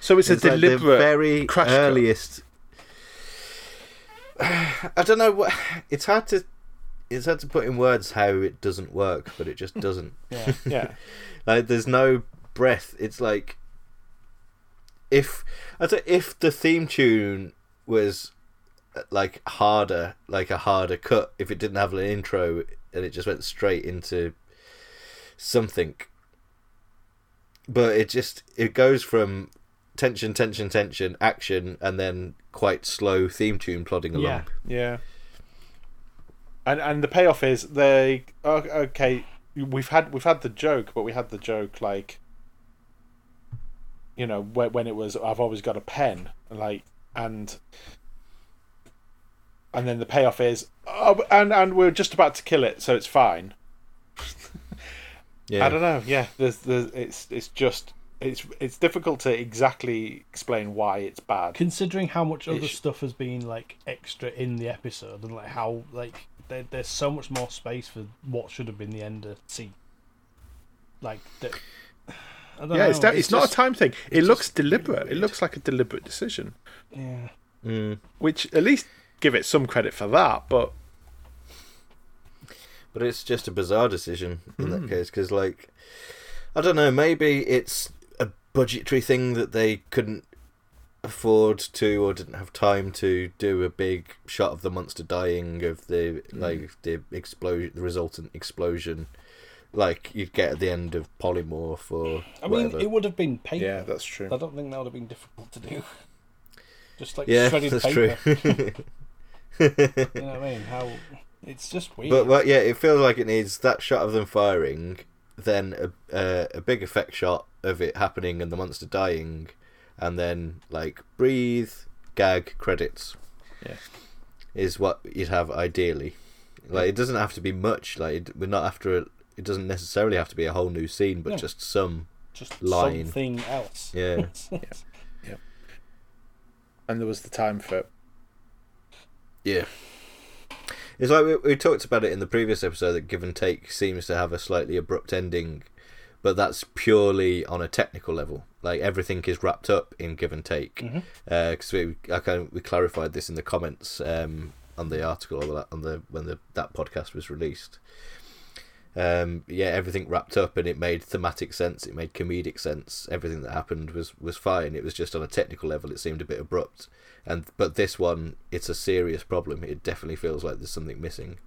[SPEAKER 4] so it's, a
[SPEAKER 3] like the
[SPEAKER 4] deliberate
[SPEAKER 3] very
[SPEAKER 4] crash cut.
[SPEAKER 3] earliest. I don't know what. It's hard to. It's hard to put in words how it doesn't work, but it just doesn't.
[SPEAKER 5] Yeah.
[SPEAKER 4] Yeah,
[SPEAKER 3] like there's no breath. It's like if I say if the theme tune was uh, like harder, like a harder cut. If it didn't have an intro and it just went straight into something, but it just it goes from tension, tension, tension, action, and then quite slow theme tune plodding along.
[SPEAKER 5] Yeah.
[SPEAKER 4] yeah. And and the payoff is they okay. We've had we've had the joke, but we had the joke like you know when when it was I've always got a pen like and and then the payoff is oh, and and we're just about to kill it, so it's fine.
[SPEAKER 3] Yeah.
[SPEAKER 4] I don't know. Yeah, there's, there's it's it's just it's it's difficult to exactly explain why it's bad.
[SPEAKER 5] Considering how much other
[SPEAKER 4] Ish.
[SPEAKER 5] stuff has been like extra in the episode, and like how like there, there's so much more space for what should have been the end of scene. Like, the, I don't
[SPEAKER 4] Yeah,
[SPEAKER 5] know.
[SPEAKER 4] it's, de- it's, not
[SPEAKER 5] just-
[SPEAKER 4] a time thing. It
[SPEAKER 5] it's
[SPEAKER 4] looks
[SPEAKER 5] just really
[SPEAKER 4] deliberate. It looks like a deliberate decision,
[SPEAKER 5] Yeah.
[SPEAKER 3] Mm.
[SPEAKER 4] which at least give it some credit for that. But
[SPEAKER 3] But it's just a bizarre decision in
[SPEAKER 4] Hmm.
[SPEAKER 3] that case because, like, I don't know. Maybe it's a budgetary thing that they couldn't afford to or didn't have time to do a big shot of the monster dying of the
[SPEAKER 4] Hmm.
[SPEAKER 3] like the explosion, the resultant explosion, like you'd get at the end of Polymorph or
[SPEAKER 5] I mean,
[SPEAKER 3] whatever.
[SPEAKER 5] it would have been paper.
[SPEAKER 4] yeah, that's true.
[SPEAKER 5] I don't think that would have been difficult to do. Just like
[SPEAKER 3] yeah,
[SPEAKER 5] shredded
[SPEAKER 3] that's
[SPEAKER 5] paper.
[SPEAKER 3] true.
[SPEAKER 5] You know what I mean? How it's just weird.
[SPEAKER 3] But well, yeah, it feels like it needs that shot of them firing, then a, a a big effect shot of it happening and the monster dying, and then like breathe, gag, credits.
[SPEAKER 4] Yeah.
[SPEAKER 3] is what you'd have ideally. Like it doesn't have to be much. Like we're not after. A, it doesn't necessarily have to be a whole new scene, but
[SPEAKER 5] No.
[SPEAKER 3] just some.
[SPEAKER 5] just
[SPEAKER 3] line.
[SPEAKER 5] something else.
[SPEAKER 3] Yeah. yeah. yeah.
[SPEAKER 4] and there was the time for it.
[SPEAKER 3] Yeah. It's like we, we talked about it in the previous episode that Give and Take seems to have a slightly abrupt ending, but that's purely on a technical level. Like everything is wrapped up in Give and Take. Because we I kind of, we clarified this in the comments um, on the article or on the when the that podcast was released. Um, yeah, everything wrapped up and it made thematic sense. It made comedic sense. Everything that happened was was fine. It was just on a technical level, it seemed a bit abrupt. And but this one, it's a serious problem. It definitely feels like there's something missing.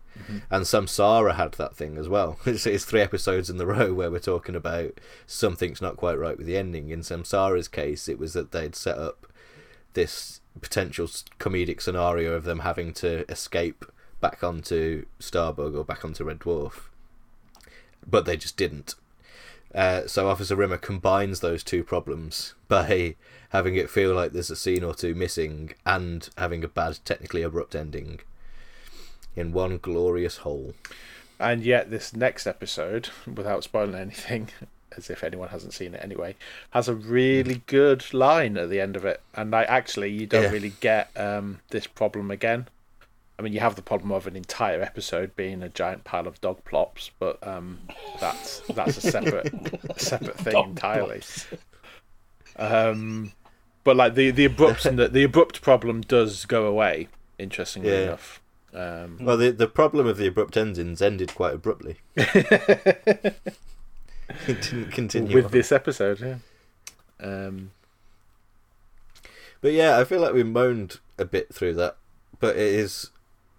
[SPEAKER 3] And Samsara had that thing as well. It's, it's three episodes in the row where we're talking about something's not quite right with the ending. In Samsara's case, it was that they'd set up this potential comedic scenario of them having to escape back onto Starbug or back onto Red Dwarf, but they just didn't. Uh, so Officer Rimmer combines those two problems by having it feel like there's a scene or two missing and having a bad, technically abrupt ending in one glorious whole.
[SPEAKER 4] And yet, this next episode, without spoiling anything, as if anyone hasn't seen it anyway, has a really good line at the end of it. And like, actually, you don't
[SPEAKER 3] Yeah.
[SPEAKER 4] really get um, this problem again. I mean, you have the problem of an entire episode being a giant pile of dog plops, but um, that's that's a separate a separate thing
[SPEAKER 5] Dog
[SPEAKER 4] entirely. Um, but like the the abrupt the, the abrupt problem does go away. Interestingly
[SPEAKER 3] Yeah.
[SPEAKER 4] enough. Um,
[SPEAKER 3] Well, the the problem of the abrupt endings ended quite abruptly. it didn't continue
[SPEAKER 4] with
[SPEAKER 3] on.
[SPEAKER 4] this episode, yeah. Um,
[SPEAKER 3] But yeah, I feel like we moaned a bit through that, but it is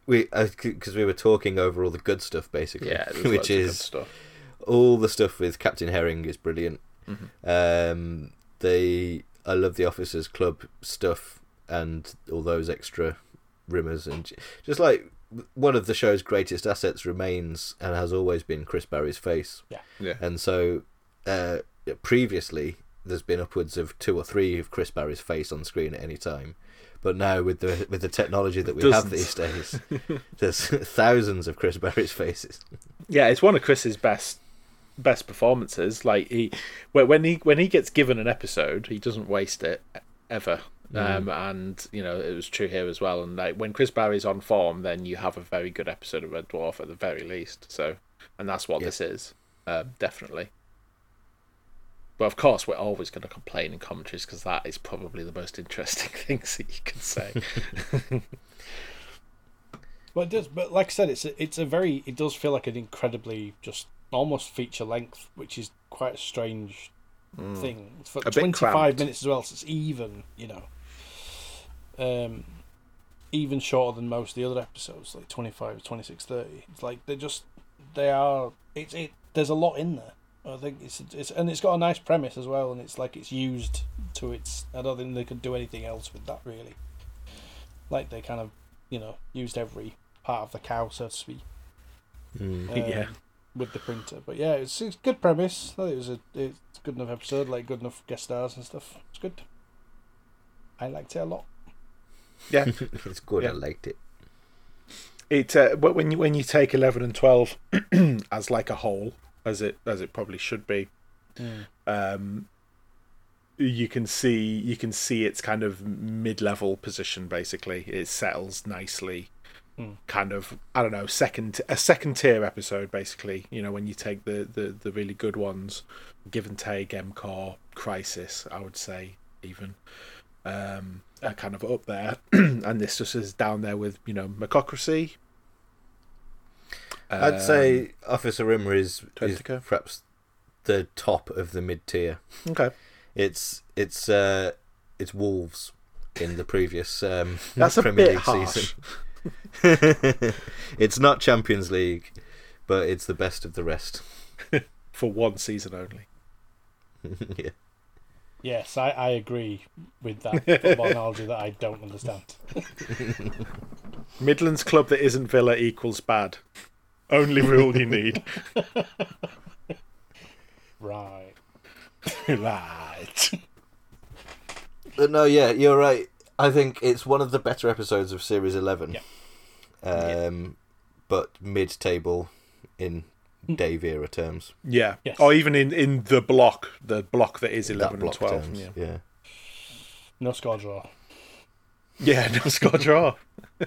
[SPEAKER 3] we because we were talking over all the good stuff basically,
[SPEAKER 4] yeah,
[SPEAKER 3] which
[SPEAKER 4] loads of good
[SPEAKER 3] is
[SPEAKER 4] stuff.
[SPEAKER 3] all the stuff with Captain Herring is brilliant.
[SPEAKER 4] Mm-hmm.
[SPEAKER 3] Um, the I love the Officers Club stuff and all those extra rimmers and just like one of the show's greatest assets remains and has always been Chris Barrie's face.
[SPEAKER 5] Yeah.
[SPEAKER 4] Yeah.
[SPEAKER 3] And so uh, previously there's been upwards of two or three of Chris Barrie's face on screen at any time. But now with the with the technology that we have these days, there's thousands of Chris Barrie's faces.
[SPEAKER 4] Yeah, it's one of Chris's best best performances. Like he when he when he gets given an episode, he doesn't waste it ever. Um, and you know it was true here as well. And like when Chris Barrie's on form, then you have a very good episode of Red Dwarf at the very least. So, and that's what
[SPEAKER 3] Yeah.
[SPEAKER 4] this is, um, definitely. But of course, we're always going to complain in commentaries because that is probably the most interesting things that you can say.
[SPEAKER 5] But it does. But like I said, it's a, it's a very. It does feel like an incredibly just almost feature length, which is quite a strange thing. It's for
[SPEAKER 4] Mm. A bit
[SPEAKER 5] twenty five minutes as well, so it's even. You know. Um, even shorter than most of the other episodes, like 25, 26, 30. It's like they're just they are. It's it. There's a lot in there. I think it's it's and it's got a nice premise as well, and it's like it's used to its. I don't think they could do anything else with that really. Like they kind of, you know, used every part of the cow, so to speak. um,
[SPEAKER 4] Yeah.
[SPEAKER 5] With the printer, but yeah, it's, it's good premise. I think it was a it's a good enough episode, like good enough guest stars and stuff. It's good. I liked it a lot.
[SPEAKER 4] yeah,
[SPEAKER 3] it's good. I liked it.
[SPEAKER 4] it uh, when you when you take 11 and 12 as like a whole as it as it probably should be um you can see you can see its kind of mid-level position. Basically, it settles nicely. Kind of, I don't know, second a second tier episode. Basically, you know, when you take the the, the really good ones, Give and Take, M-Corp, Crisis, I would say even um, are kind of up there, and this just is down there with you know Mechocracy.
[SPEAKER 3] I'd
[SPEAKER 4] Um,
[SPEAKER 3] say Officer Rimmer is, is perhaps the top of the mid tier.
[SPEAKER 4] okay.
[SPEAKER 3] It's it's uh, it's Wolves in the previous um,
[SPEAKER 4] That's a bit
[SPEAKER 3] League
[SPEAKER 4] harsh.
[SPEAKER 3] season. it's not Champions League, but it's the best of the rest.
[SPEAKER 4] for one season only.
[SPEAKER 3] yeah.
[SPEAKER 5] Yes, I, I agree with that football analogy that I don't understand.
[SPEAKER 4] Midlands club that isn't Villa equals bad. Only rule you need.
[SPEAKER 5] Right.
[SPEAKER 4] right.
[SPEAKER 3] But no, yeah, you're right. I think it's one of the better episodes of Series 11. Yeah. Um, But mid table in Dave era terms.
[SPEAKER 4] Yeah.
[SPEAKER 5] Yes.
[SPEAKER 4] Or even in, in the block, the block that is
[SPEAKER 3] That
[SPEAKER 4] eleven and twelve.
[SPEAKER 3] terms.
[SPEAKER 4] Yeah.
[SPEAKER 3] yeah.
[SPEAKER 5] No score draw.
[SPEAKER 4] Yeah, no score draw.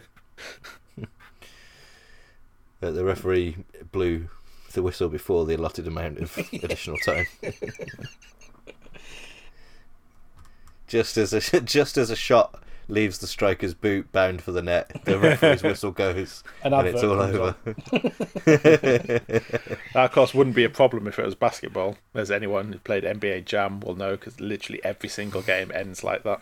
[SPEAKER 3] But the referee blew the whistle before the allotted amount of additional time. just as a just as a shot leaves the striker's boot bound for the net, the referee's whistle goes,
[SPEAKER 5] An
[SPEAKER 3] and it's all over.
[SPEAKER 4] That, of course, wouldn't be a problem if it was basketball, as anyone who played NBA Jam will know, because literally every single game ends like that.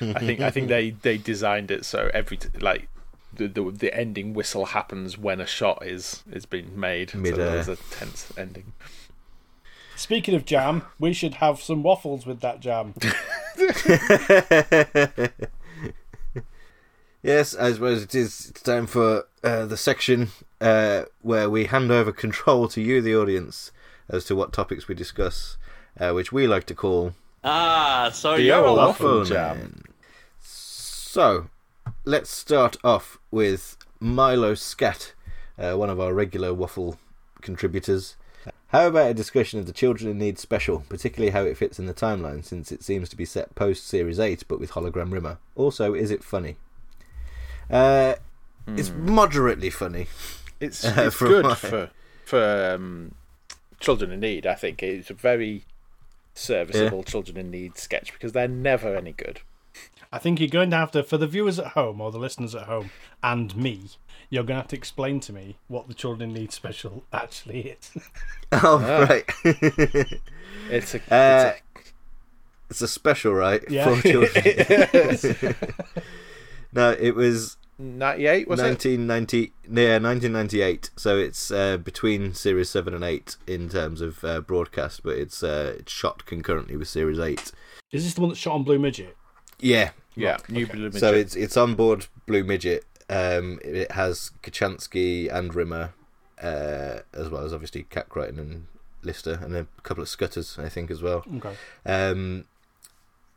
[SPEAKER 4] I think I think they, they designed it so every like the, the the ending whistle happens when a shot is is being made. So
[SPEAKER 3] Mid-air.
[SPEAKER 4] there's a tense ending.
[SPEAKER 5] Speaking of jam, we should have some waffles with that jam.
[SPEAKER 3] Yes, I suppose it is. Time for uh, the section uh, where we hand over control to you, the audience, as to what topics we discuss, uh, which we like to call
[SPEAKER 7] Ah, so
[SPEAKER 4] The
[SPEAKER 7] you're a waffle.
[SPEAKER 4] waffle jam.
[SPEAKER 3] Man. So, let's start off with Milo Scat, uh, one of our regular waffle contributors. How about a discussion of the Children in Need special, particularly how it fits in the timeline, since it seems to be set post Series 8 but with hologram Rimmer? Also, is it funny? Uh, It's moderately funny.
[SPEAKER 4] It's,
[SPEAKER 3] Uh,
[SPEAKER 4] it's good
[SPEAKER 3] my-
[SPEAKER 4] for for um, children in need. I think it's a very serviceable children in need sketch because they're never any good.
[SPEAKER 5] I think you're going to have to, for the viewers at home or the listeners at home and me, you're going to have to explain to me what the Children in Need special actually is.
[SPEAKER 3] Oh,
[SPEAKER 4] Ah.
[SPEAKER 3] right.
[SPEAKER 4] It's a,
[SPEAKER 3] Uh,
[SPEAKER 4] it's
[SPEAKER 3] it's a special, right?
[SPEAKER 5] Yeah.
[SPEAKER 3] For children. no, it was
[SPEAKER 4] 98 was it?
[SPEAKER 3] 1990, yeah, 1998. So it's uh, between Series 7 and 8 in terms of uh, broadcast, but it's, uh, it's shot concurrently with Series 8.
[SPEAKER 5] Is this the one that's shot on Blue Midget?
[SPEAKER 3] Yeah,
[SPEAKER 4] Yeah, New Blue
[SPEAKER 3] so it's it's on board Blue Midget. Um, it has Kochanski and Rimmer, uh, as well as obviously Cat Kryten and Lister, and a couple of Scutters, I think, as well.
[SPEAKER 5] Okay.
[SPEAKER 3] Um,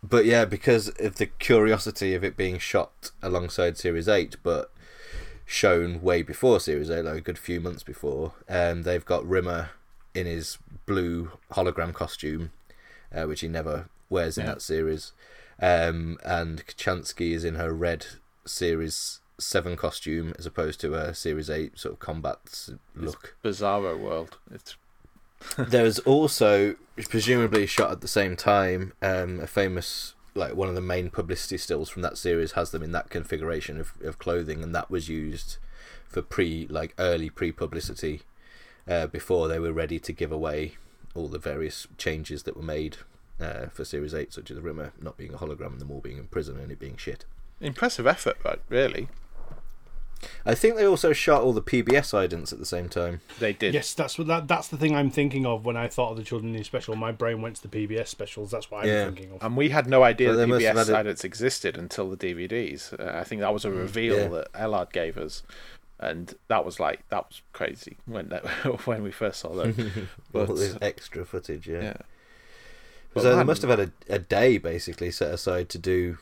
[SPEAKER 3] but yeah, because of the curiosity of it being shot alongside Series 8, but shown way before Series 8, like a good few months before, um, they've got Rimmer in his blue hologram costume, uh, which he never wears in
[SPEAKER 4] Yeah.
[SPEAKER 3] that series. Um, and Kochanski is in her red Series 7 costume as opposed to a Series 8 sort of combat look.
[SPEAKER 4] Bizarro World. It's
[SPEAKER 3] There's also, presumably shot at the same time, um, a famous, like one of the main publicity stills from that series has them in that configuration of, of clothing, and that was used for pre, like early pre publicity, uh, before they were ready to give away all the various changes that were made uh, for Series 8, such as Rimmer not being a hologram and them all being in prison and it being shit.
[SPEAKER 4] impressive effort, right? Really,
[SPEAKER 3] I think they also shot all the PBS idents at the same time.
[SPEAKER 4] they did.
[SPEAKER 5] Yes, that's what that, that's the thing I'm thinking of when I thought of the Children in Need special. My brain went to the PBS specials. That's what I'm
[SPEAKER 3] Yeah.
[SPEAKER 5] thinking of.
[SPEAKER 4] And we had no idea
[SPEAKER 3] But
[SPEAKER 4] that
[SPEAKER 3] they
[SPEAKER 4] PBS
[SPEAKER 3] idents it-
[SPEAKER 4] existed until the DVDs. Uh, I think that was a reveal
[SPEAKER 3] Yeah.
[SPEAKER 4] that Ellard gave us, and that was like that was crazy when that, when we first saw them. But
[SPEAKER 3] all this extra footage, yeah.
[SPEAKER 4] yeah,
[SPEAKER 3] So they must have had a, a day basically set aside to do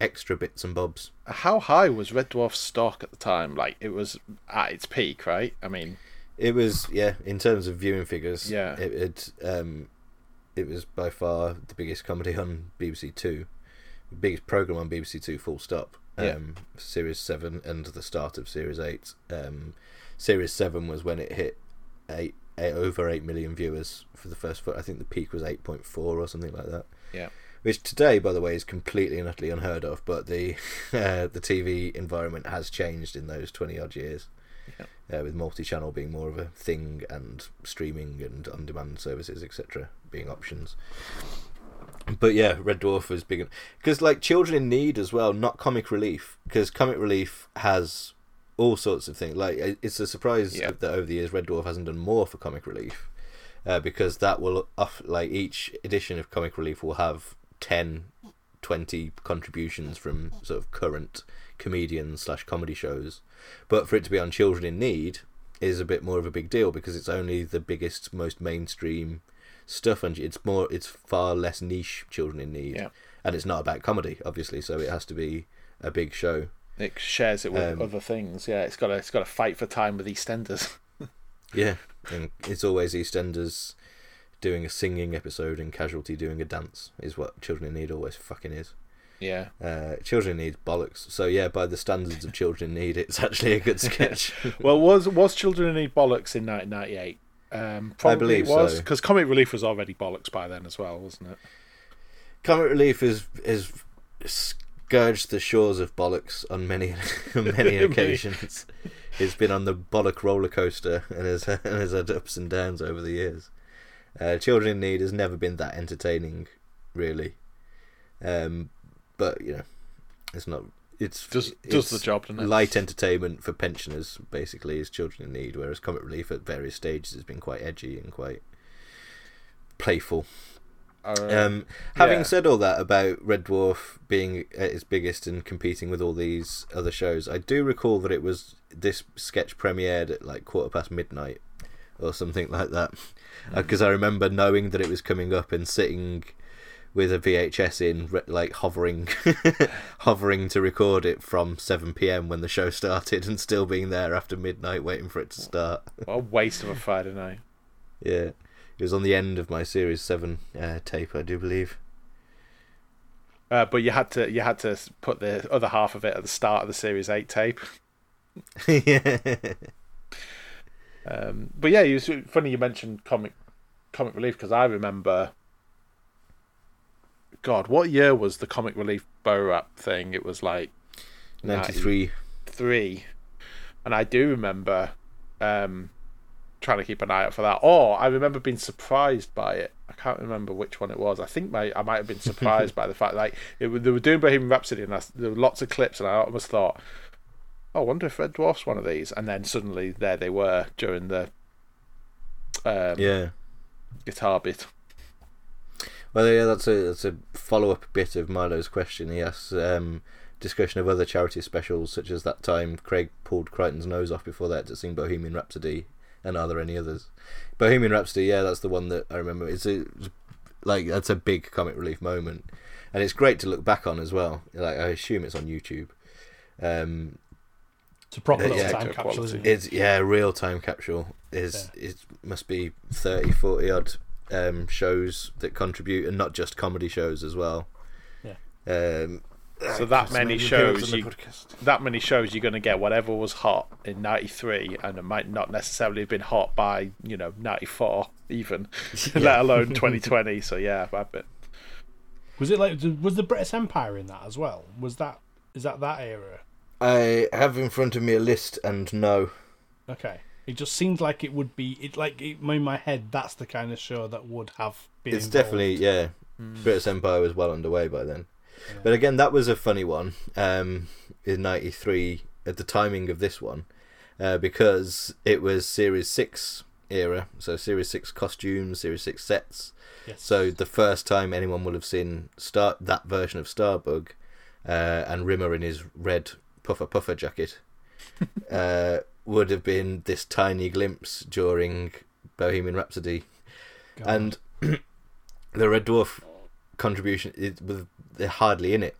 [SPEAKER 3] extra bits and bobs.
[SPEAKER 4] how high was Red Dwarf's stock at the time? Like it was at its peak, right? I mean,
[SPEAKER 3] It was yeah, in terms of viewing figures.
[SPEAKER 4] Yeah.
[SPEAKER 3] it, it um, it was by far the biggest comedy on BBC Two, biggest program on BBC Two. Full stop.
[SPEAKER 4] Yeah.
[SPEAKER 3] Um, Series seven and the start of Series eight. Um, Series seven was when it hit eight, eight over eight million viewers for the first foot. I think the peak was eight point four or something like that.
[SPEAKER 4] Yeah.
[SPEAKER 3] Which today, by the way, is completely and utterly unheard of. But the uh, the TV environment has changed in those twenty odd years uh, with multi-channel being more of a thing and streaming and on-demand services etc being options but yeah red dwarf was big because like children in need as well not comic relief because comic relief has all sorts of things like it's a surprise
[SPEAKER 4] Yeah.
[SPEAKER 3] that over the years red dwarf hasn't done more for comic relief uh, because that will off like each edition of comic relief will have 10 20 contributions from sort of current comedians slash comedy shows but for it to be on children in need is a bit more of a big deal because it's only the biggest most mainstream stuff and it's more it's far less niche children in need
[SPEAKER 4] Yeah.
[SPEAKER 3] and it's not about comedy obviously so it has to be a big show
[SPEAKER 4] It shares it with
[SPEAKER 3] Um,
[SPEAKER 4] other things. Yeah, it's got to it's got to fight for time with EastEnders.
[SPEAKER 3] yeah and it's always eastenders doing a singing episode and casualty doing a dance is what children in need always fucking is
[SPEAKER 4] yeah.
[SPEAKER 3] uh, children in need bollocks so yeah by the standards of children in need it's actually a good sketch
[SPEAKER 4] Well, was was Children in Need bollocks in 1998? Um, probably
[SPEAKER 3] believe
[SPEAKER 4] it was
[SPEAKER 3] so.
[SPEAKER 4] because Comic Relief was already bollocks by then as well, wasn't it?
[SPEAKER 3] Comic Relief is is scourged the shores of bollocks on many many occasions. It's been on the bollock roller coaster and has and has had ups and downs over the years. Uh, Children in Need has never been that entertaining, really. Um, but you know, it's not. It's
[SPEAKER 4] Does does the job,
[SPEAKER 3] light entertainment for pensioners basically is Children in Need, whereas Comic Relief at various stages has been quite edgy and quite playful.
[SPEAKER 4] Uh,
[SPEAKER 3] Um, having
[SPEAKER 4] yeah.
[SPEAKER 3] said all that about Red Dwarf being at its biggest and competing with all these other shows, I do recall that it was this sketch premiered at like quarter past midnight or something like that. Because I remember knowing that it was coming up and sitting with a VHS in, re- like hovering, hovering to record it from seven p.m. when the show started, and still being there after midnight waiting for it to start.
[SPEAKER 4] what a waste of a Friday night.
[SPEAKER 3] Yeah, it was on the end of my Series Seven uh, tape, I do believe.
[SPEAKER 4] Uh, but you had to you had to put the other half of it at the start of the Series Eight tape.
[SPEAKER 3] yeah.
[SPEAKER 4] Um, but yeah, it was funny you mentioned comic comic relief because I remember. God, what year was the comic relief bow wrap thing? It was like
[SPEAKER 3] 93.
[SPEAKER 4] three, and I do remember um, trying to keep an eye out for that. Or I remember being surprised by it. I can't remember which one it was. I think my, I might have been surprised by the fact like it, they were doing Bohemian Rhapsody, and I, there were lots of clips, and I almost thought, "Oh, I wonder if Red Dwarf's one of these." And then suddenly there they were during the um,
[SPEAKER 3] Yeah.
[SPEAKER 4] guitar bit.
[SPEAKER 3] Well, yeah, that's a that's a follow up bit of Milo's question. He asks um, discussion of other charity specials, such as that time Craig pulled Kryten's nose off before that to sing Bohemian Rhapsody, and are there any others? Bohemian Rhapsody, yeah, that's the one that I remember. It's a like that's a big comic relief moment, and it's great to look back on as well. Like I assume it's on YouTube. Um,
[SPEAKER 5] It's a proper
[SPEAKER 3] Uh, yeah.
[SPEAKER 5] time capsule, isn't it?
[SPEAKER 3] It's yeah, real time capsule is it must be 30, 40 odd um, shows that contribute, and not just comedy shows as well.
[SPEAKER 5] Yeah.
[SPEAKER 3] Um,
[SPEAKER 4] So that many shows, you, that many shows, you're going to get whatever was hot in '93, and it might not necessarily have been hot by you know '94 even, let alone 2020. So yeah, I bet.
[SPEAKER 5] Was it like was the British Empire in that as well? Was that is that that era?
[SPEAKER 3] I have in front of me a list, and no,
[SPEAKER 5] Okay, it just seems like it would be. It like it, in my head, that's the kind of show that would have been.
[SPEAKER 3] it's
[SPEAKER 5] involved.
[SPEAKER 3] definitely yeah. Hmm. British Empire was well underway by then, but again, that was a funny one um, in '93 at the timing of this one, uh, because it was Series Six era, so Series Six costumes, Series Six sets.
[SPEAKER 5] Yes.
[SPEAKER 3] So the first time anyone will have seen Star that version of Starbug, uh, and Rimmer in his red puffer puffer jacket, uh, would have been this tiny glimpse during Bohemian Rhapsody,
[SPEAKER 5] God.
[SPEAKER 3] and the Red Dwarf contribution is with they're hardly in it.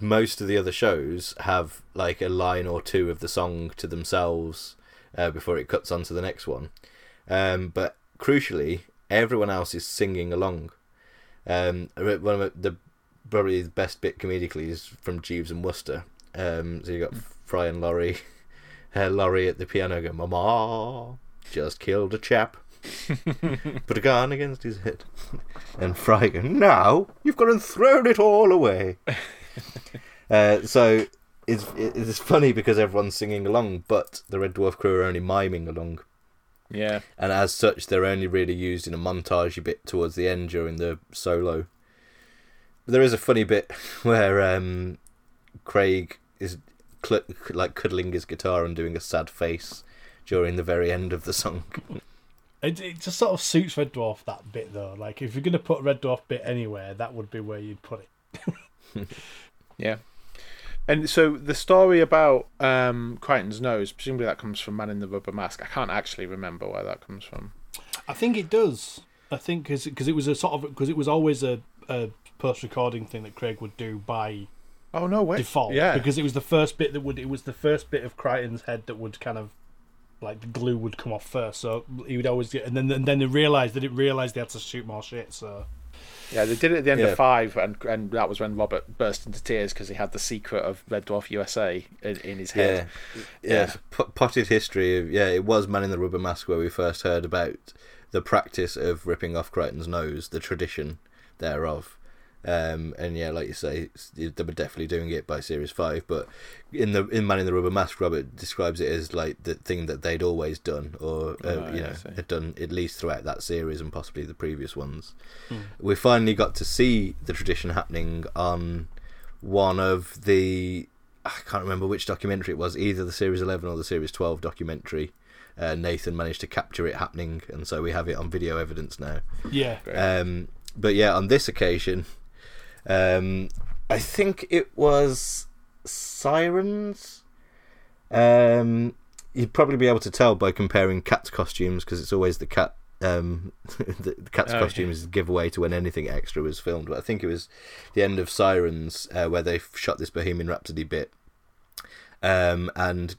[SPEAKER 3] Most of the other shows have like a line or two of the song to themselves uh, before it cuts on to the next one. Um, but crucially, everyone else is singing along. Um, one of the probably the best bit comedically is from Jeeves and Wooster. Um, so you got Fry and Laurie, uh, Laurie at the piano going, "Mama, just killed a chap." Put a gun against his head. And Fry going, Now you've gone and thrown it all away. uh, so it's, it's funny because everyone's singing along, but the Red Dwarf crew are only miming along.
[SPEAKER 4] Yeah.
[SPEAKER 3] And as such, they're only really used in a montage bit towards the end during the solo. There is a funny bit where um, Craig is cl- like cuddling his guitar and doing a sad face during the very end of the song.
[SPEAKER 5] It, it just sort of suits Red Dwarf that bit though. Like if you're gonna put Red Dwarf bit anywhere, that would be where you'd put it.
[SPEAKER 4] yeah. And so the story about um, Kryten's nose, presumably that comes from Man in the Rubber Mask. I can't actually remember where that comes from.
[SPEAKER 5] I think it does. I think because it was a sort of because it was always a, a post recording thing that Craig would do by
[SPEAKER 4] oh no way
[SPEAKER 5] default.
[SPEAKER 4] Yeah,
[SPEAKER 5] because it was the first bit that would it was the first bit of Kryten's head that would kind of like the glue would come off first. So he would always get and then and then they realised that it realised they had to shoot more shit. So
[SPEAKER 4] yeah, they did it at the end
[SPEAKER 3] Yeah.
[SPEAKER 4] of five, and and that was when Robert burst into tears because he had the secret of Red Dwarf USA in, in his
[SPEAKER 3] Yeah,
[SPEAKER 4] head.
[SPEAKER 3] yeah. it's a p- potted history of yeah. It was Man in the Rubber Mask where we first heard about the practice of ripping off Kryten's nose, the tradition thereof. Um, and yeah, like you say, they were definitely doing it by Series Five. But in the in Man in the Rubber Mask, Robert describes it as like the thing that they'd always done, or uh,
[SPEAKER 4] Oh,
[SPEAKER 3] you know, had done at least throughout that series and possibly the previous ones.
[SPEAKER 5] Hmm.
[SPEAKER 3] We finally got to see the tradition happening on one of the I can't remember which documentary it was, either the Series 11 or the Series 12 documentary. Uh, Nathan managed to capture it happening, and so we have it on video evidence now.
[SPEAKER 5] yeah,
[SPEAKER 3] Um, but yeah, on this occasion, um, I think it was Sirens. Um, you'd probably be able to tell by comparing cats' costumes because it's always the cat. Um, the, the cat's
[SPEAKER 4] Oh,
[SPEAKER 3] costume is a giveaway to when anything extra was filmed. But I think it was the end of Sirens uh, where they shot this Bohemian Rhapsody bit, um, and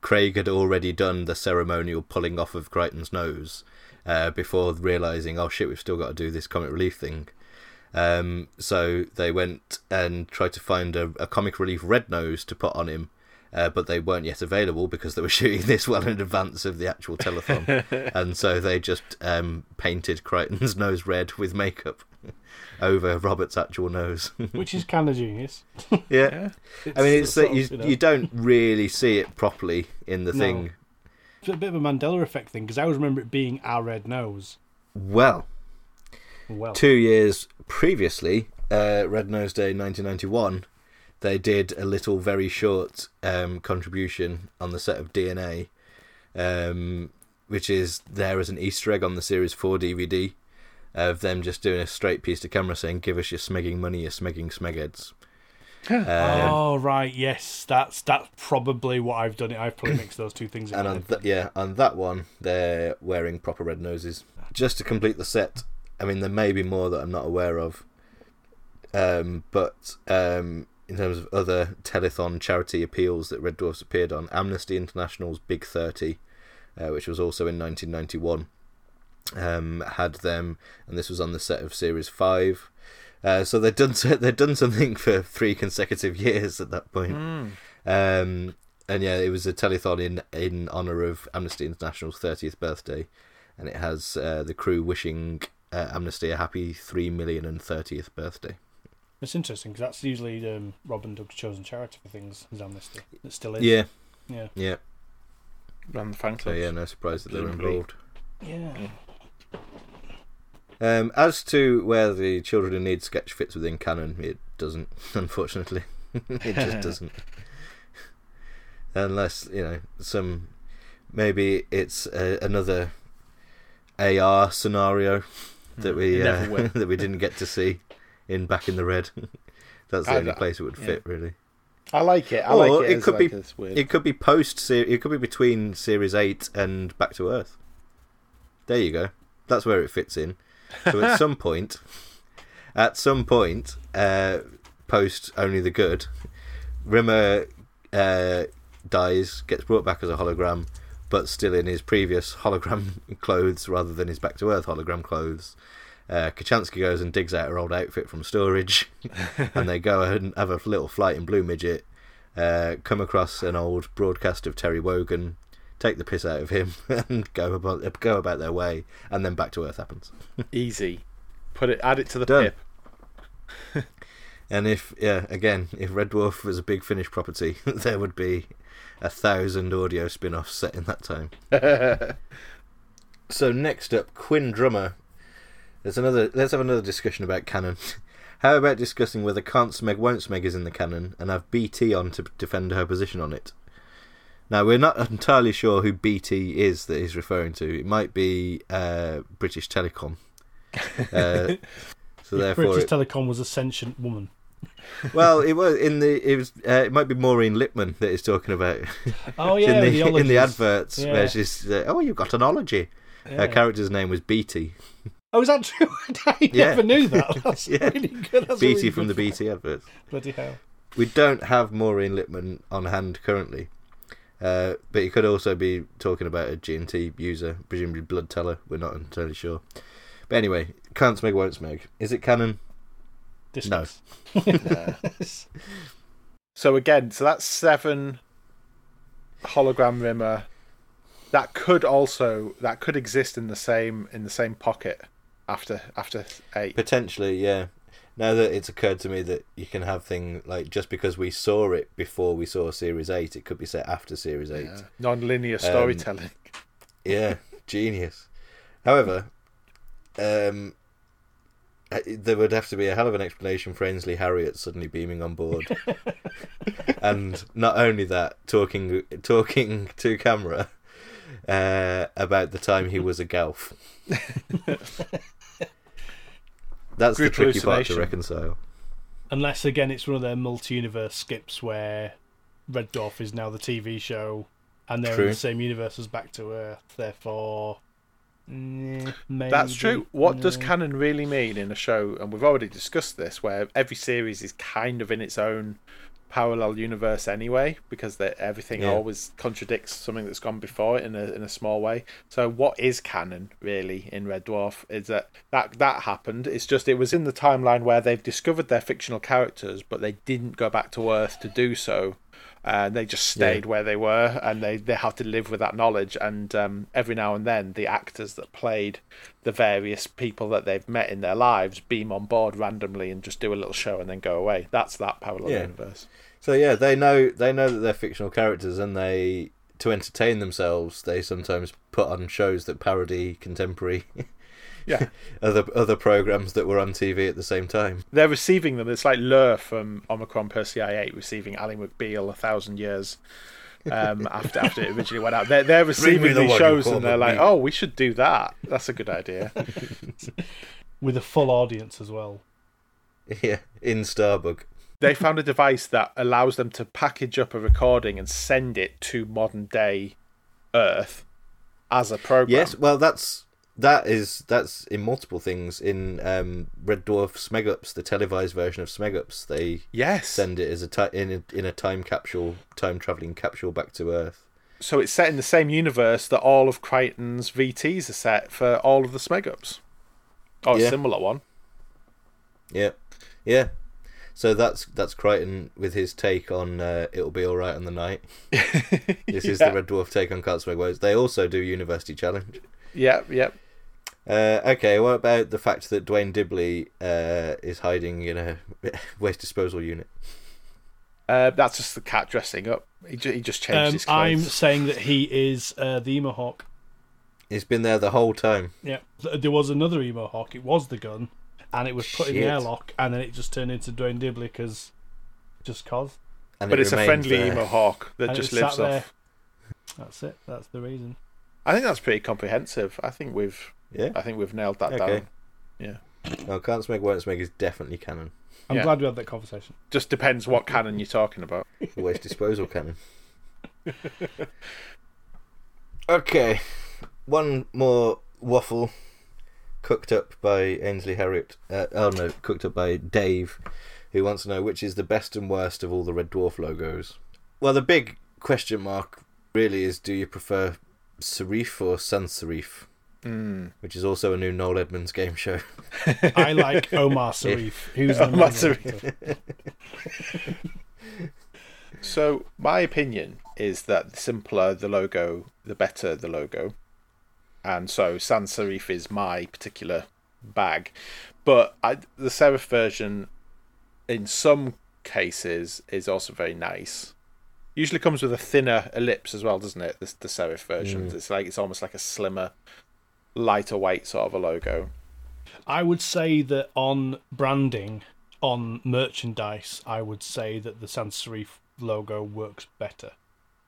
[SPEAKER 3] Craig had already done the ceremonial pulling off of Kryten's nose uh, before realizing, oh shit, we've still got to do this comic relief thing. Um, so they went and tried to find a, a comic relief red nose to put on him, uh, but they weren't yet available because they were shooting this well in advance of the actual telethon, and so they just um, painted Kryten's nose red with makeup over Robert's actual nose.
[SPEAKER 5] which is kind of genius.
[SPEAKER 3] yeah. I mean, it's that you,
[SPEAKER 5] you know.
[SPEAKER 3] you don't really see it properly in the
[SPEAKER 5] No.
[SPEAKER 3] thing.
[SPEAKER 5] It's a bit of a Mandela effect thing because I always remember it being our red nose.
[SPEAKER 3] Well,
[SPEAKER 5] Well,
[SPEAKER 3] two years previously, uh, Red Nose Day 1991, they did a little very short um, contribution on the set of DNA, um, which is there as an Easter egg on the Series 4 DVD of them just doing a straight piece to camera saying, Give us your smegging money, your smegging smegheads. Um,
[SPEAKER 5] oh right, yes, that's that's probably what I've done. It I've probably mixed those two things. In
[SPEAKER 3] and on th- yeah, on that one, they're wearing proper red noses. Just to complete the set, I mean, there may be more that I'm not aware of. Um, but um, in terms of other telethon charity appeals that Red Dwarfs appeared on, Amnesty International's Big 30, uh, which was also in 1991, um, had them, and this was on the set of Series 5. Uh, so they'd done they'd done something for three consecutive years at that point. Um, and yeah, it was a telethon in in honor of Amnesty International's 30th birthday, and it has uh, the crew wishing uh, Amnesty a happy three million and thirtieth birthday.
[SPEAKER 5] It's interesting because that's usually um, Rob and Doug's chosen charity for things. Is Amnesty? It still is.
[SPEAKER 3] Yeah,
[SPEAKER 5] yeah,
[SPEAKER 3] yeah.
[SPEAKER 4] Ran the fan
[SPEAKER 3] So yeah, no surprise that they're
[SPEAKER 4] Presumably.
[SPEAKER 3] involved.
[SPEAKER 5] yeah.
[SPEAKER 3] Um, as to where the Children in Need sketch fits within canon, it doesn't. Unfortunately, it just doesn't. Unless you know some, maybe it's uh, another AR scenario that we uh, that we didn't get to see in Back in the Red. That's the
[SPEAKER 4] I
[SPEAKER 3] only place it would
[SPEAKER 4] yeah.
[SPEAKER 3] fit, really.
[SPEAKER 4] I like it. I
[SPEAKER 3] Or
[SPEAKER 4] like it.
[SPEAKER 3] it could
[SPEAKER 4] like
[SPEAKER 3] be- It could be post. It could be between Series Eight and Back to Earth. There you go. That's where it fits in. So at some point, at some point, uh, post only the good, Rimmer uh, dies, gets brought back as a hologram. But still in his previous hologram clothes rather than his Back to Earth hologram clothes. Uh, Kochanski goes and digs out her old outfit from storage, and they go ahead and have a little flight in Blue Midget. Uh, come across an old broadcast of Terry Wogan, take the piss out of him, and go about go about their way, and then Back to Earth happens.
[SPEAKER 4] Easy. Put it. Add it to the
[SPEAKER 3] Done.
[SPEAKER 4] pip.
[SPEAKER 3] And if yeah, again, if Red Dwarf was a big Finish property, there would be a thousand audio spin-offs set in that time. so next up, Quinn Drummer. There's another. Let's have another discussion about canon. How about discussing whether Can't Smeg Won't Smeg is in the canon and have BT on to defend her position on it? Now we're not entirely sure who BT is that he's referring to. It might be uh, British Telecom. Uh, so therefore,
[SPEAKER 5] British
[SPEAKER 3] it-
[SPEAKER 5] Telecom was a sentient woman.
[SPEAKER 3] Well, it was in the it was uh, it might be Maureen Lipman that he's talking about
[SPEAKER 5] Oh yeah,
[SPEAKER 3] in the,
[SPEAKER 5] the
[SPEAKER 3] in the adverts
[SPEAKER 5] Yeah.
[SPEAKER 3] where she's uh, oh you've got an ology.
[SPEAKER 5] Yeah.
[SPEAKER 3] Her character's name was Beattie.
[SPEAKER 5] Oh, is that true? I
[SPEAKER 3] Yeah.
[SPEAKER 5] never knew that. That's
[SPEAKER 3] Yeah.
[SPEAKER 5] really good. That's
[SPEAKER 3] Beattie
[SPEAKER 5] really
[SPEAKER 3] from the. BT adverts.
[SPEAKER 5] Bloody hell.
[SPEAKER 3] We don't have Maureen Lipman on hand currently, uh, but he could also be talking about a G&T user, presumably Blood Teller. We're not entirely sure. But anyway, can't smeg, won't smeg. Is it canon?
[SPEAKER 5] Discuss.
[SPEAKER 4] So again, so that's seven hologram rimmer. That could also that could exist in the same in the same pocket after after eight.
[SPEAKER 3] Potentially, yeah. Now that it's occurred to me that you can have things like just because we saw it before we saw Series 8, it could be set after Series 8.
[SPEAKER 4] Yeah. Non-linear storytelling.
[SPEAKER 3] Yeah, genius. However, um, there would have to be a hell of an explanation for Ainsley Harriott suddenly beaming on board, and not only that, talking talking to camera uh, about the time he was a Gelf. That's the tricky part to reconcile.
[SPEAKER 5] Unless again, it's one of their multi-universe skips where Red Dwarf is now the TV show, and they're
[SPEAKER 3] True.
[SPEAKER 5] in the same universe as Back to Earth. Therefore, maybe,
[SPEAKER 4] That's true. What does canon really mean in a show? And we've already discussed this, where every series is kind of in its own parallel universe anyway, because that everything
[SPEAKER 3] Yeah.
[SPEAKER 4] always contradicts something that's gone before it in a in a small way. So, what is canon really in Red Dwarf? Is that that that happened? It's just it was in the timeline where they've discovered their fictional characters, but they didn't go back to Earth to do so. And they just stayed where they were, and they, they have to live with that knowledge. And um, every now and then, the actors that played the various people that they've met in their lives beam on board randomly and just do a little show and then go away. That's that parallel
[SPEAKER 3] Yeah.
[SPEAKER 4] universe.
[SPEAKER 3] So yeah, they know they know that they're fictional characters, and they to entertain themselves, they sometimes put on shows that parody contemporary
[SPEAKER 4] Yeah,
[SPEAKER 3] other other programs that were on TV at the same time.
[SPEAKER 4] they're receiving them. It's like Lur from Omicron Persei 8 receiving Ally McBeal a thousand years um, after after it originally went out. They're, they're receiving
[SPEAKER 3] the
[SPEAKER 4] these shows and they're like,
[SPEAKER 3] McBeal.
[SPEAKER 4] oh, we should do that. That's a good idea.
[SPEAKER 5] with a full audience as well.
[SPEAKER 3] Yeah, in Starbug.
[SPEAKER 4] they found a device that allows them to package up a recording and send it to modern day Earth as a program.
[SPEAKER 3] Yes, well that's that is that's in multiple things. In um, Red Dwarf Smegups, the televised version of Smegups, they
[SPEAKER 4] Yes.
[SPEAKER 3] send it as a ti- in a, in a time capsule, time traveling capsule back to Earth.
[SPEAKER 4] So it's set in the same universe that all of Kryten's VTs are set for all of the Smegups. Oh, a
[SPEAKER 3] Yeah.
[SPEAKER 4] similar one.
[SPEAKER 3] Yeah, yeah. So that's that's Crichton with his take on uh, "It'll Be All Right on the Night." This is the Red Dwarf take on Can't They also do University Challenge.
[SPEAKER 4] Yep, yep.
[SPEAKER 3] Uh, okay, what about the fact that Duane Dibbley uh, is hiding in a waste disposal unit?
[SPEAKER 4] Uh, that's just the cat dressing up. He, ju- he just changed
[SPEAKER 5] Um,
[SPEAKER 4] his clothes.
[SPEAKER 5] I'm saying that he is uh, the Emohawk.
[SPEAKER 3] He's been there the whole time.
[SPEAKER 5] Yeah, there was another Emohawk. It was the gun, and it was put in the airlock, and then it just turned into Duane Dibbley because, just cause.
[SPEAKER 3] And
[SPEAKER 4] but
[SPEAKER 3] it
[SPEAKER 4] it's a friendly
[SPEAKER 3] there.
[SPEAKER 4] Emohawk that
[SPEAKER 5] And
[SPEAKER 4] just
[SPEAKER 5] it sat
[SPEAKER 4] lives
[SPEAKER 5] there.
[SPEAKER 4] off.
[SPEAKER 5] That's it. That's the reason.
[SPEAKER 4] I think that's pretty comprehensive. I think we've
[SPEAKER 3] Yeah.
[SPEAKER 4] I think we've nailed that
[SPEAKER 3] Okay.
[SPEAKER 4] down. Yeah.
[SPEAKER 3] No, Can't Smeg Won't Smeg is definitely canon.
[SPEAKER 5] I'm
[SPEAKER 4] Yeah.
[SPEAKER 5] glad we had that conversation.
[SPEAKER 4] Just depends what canon you're talking about.
[SPEAKER 3] The waste disposal canon. Okay, one more waffle cooked up by Ainsley Harriott. Uh, oh no, cooked up by Dave, who wants to know which is the best and worst of all the Red Dwarf logos. Well, the big question mark really is: Do you prefer Serif or Sans Serif,
[SPEAKER 4] Mm.
[SPEAKER 3] which is also a new Noel Edmonds game show.
[SPEAKER 5] I like Omar Sharif, who's the
[SPEAKER 4] Omar
[SPEAKER 5] main
[SPEAKER 4] Sharif. So my opinion is that the simpler the logo, the better the logo, and so sans serif is my particular bag. But I, the serif version, in some cases, is also very nice. Usually comes with a thinner ellipse as well, doesn't it? The, the serif versions. It's like it's almost like a slimmer, lighter weight sort of a logo.
[SPEAKER 5] I would say that on branding, on merchandise, I would say that the sans serif logo works better.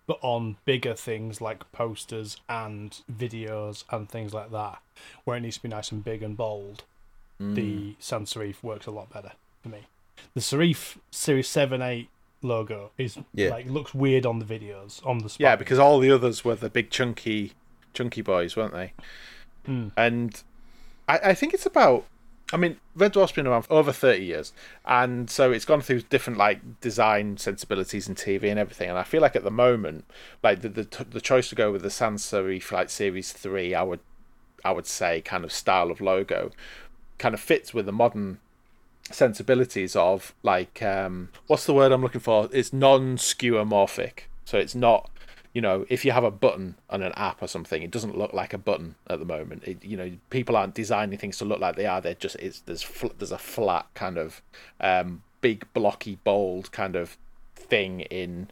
[SPEAKER 5] But on bigger things like posters and videos and things like that, where it needs to be nice and big and bold, hmm. the sans serif works a lot better for me. The serif Series 7 8 logo is
[SPEAKER 3] Yeah.
[SPEAKER 5] like looks weird on the videos, on the
[SPEAKER 4] Yeah, because all the others were the big chunky, chunky boys, weren't they?
[SPEAKER 5] Hmm.
[SPEAKER 4] And I, I think it's about. I mean, Red Dwarf's been around for over thirty years, and so it's gone through different like design sensibilities and TV and everything. And I feel like at the moment, like the the, the choice to go with the sans serif like Series Three, I would I would say kind of style of logo, kind of fits with the modern sensibilities of like um what's the word I'm looking for? It's non-skeuomorphic. So it's not you know, if you have a button on an app or something, it doesn't look like a button at the moment. It, you know, people aren't designing things to look like they are. They're just it's there's fl- there's a flat kind of um, big blocky bold kind of thing in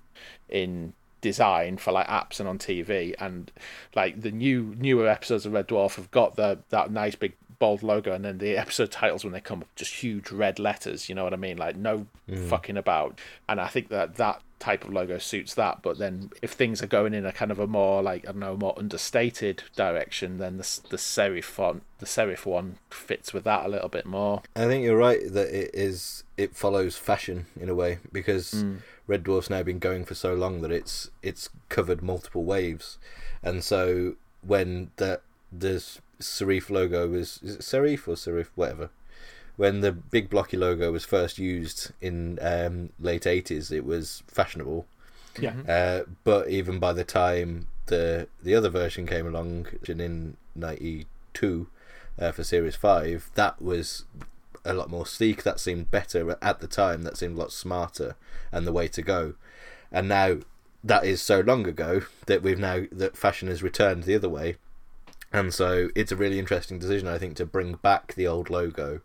[SPEAKER 4] in design for like apps and on TV. And like the new newer episodes of Red Dwarf have got the that nice big bold logo, and then the episode titles when they come up just huge red letters. You know what I mean? Like no mm. fucking about. And I think that that type of logo suits that. But then if things are going in a kind of a more like I don't know more understated direction, then the the serif font, the serif one fits with that a little bit more.
[SPEAKER 3] I think you're right that it is it follows fashion in a way because mm. Red Dwarf's now been going for so long that it's it's covered multiple waves, and so when the the serif logo was is it serif or serif whatever. When the big blocky logo was first used in um, late 80s it was fashionable.
[SPEAKER 5] Yeah.
[SPEAKER 3] uh, but even by the time the the other version came along in 92 uh, for series 5 that was a lot more sleek that seemed better at the time that seemed a lot smarter and the way to go. And now that is so long ago that we've now that fashion has returned the other way and so it's a really interesting decision i think to bring back the old logo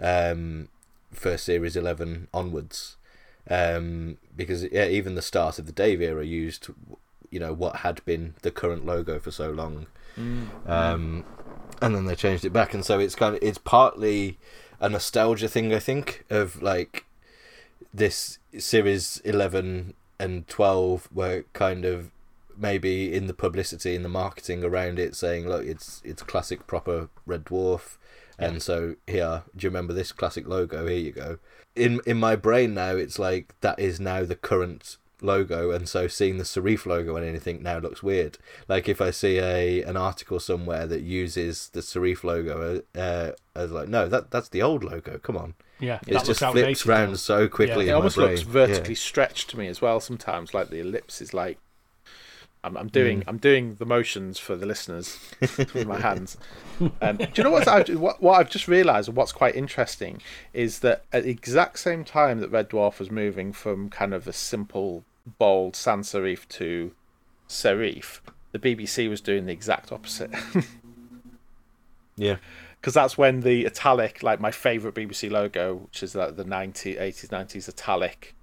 [SPEAKER 3] um, for series 11 onwards. Um, because yeah, even the start of the Dave era used, you know, what had been the current logo for so long, um, and then they changed it back, and so it's kind of it's partly a nostalgia thing, I think, of like this series eleven and twelve were kind of maybe in the publicity in the marketing around it saying look it's it's classic proper red dwarf and so here do you remember this classic logo here you go in in my brain now it's like that is now the current logo and so seeing the serif logo and anything now looks weird like if i see a an article somewhere that uses the serif logo uh, as like no that that's the old logo come on
[SPEAKER 5] Yeah,
[SPEAKER 3] it's
[SPEAKER 5] that
[SPEAKER 3] just flips
[SPEAKER 5] outdated
[SPEAKER 3] round
[SPEAKER 5] now.
[SPEAKER 3] so quickly
[SPEAKER 5] Yeah.
[SPEAKER 4] It almost
[SPEAKER 3] brain.
[SPEAKER 4] looks vertically
[SPEAKER 3] Yeah.
[SPEAKER 4] stretched to me as well. Sometimes, like the ellipse is like. I'm, I'm
[SPEAKER 3] Mm.
[SPEAKER 4] doing I'm doing the motions for the listeners with my hands. Um, do you know what's, what what I've just realised and what's quite interesting is that at the exact same time that Red Dwarf was moving from kind of a simple bold sans serif to serif, the BBC was doing the exact opposite.
[SPEAKER 3] yeah
[SPEAKER 4] because that's when the italic, like my favorite BBC logo, which is like the 90s, 80s, 90s italic.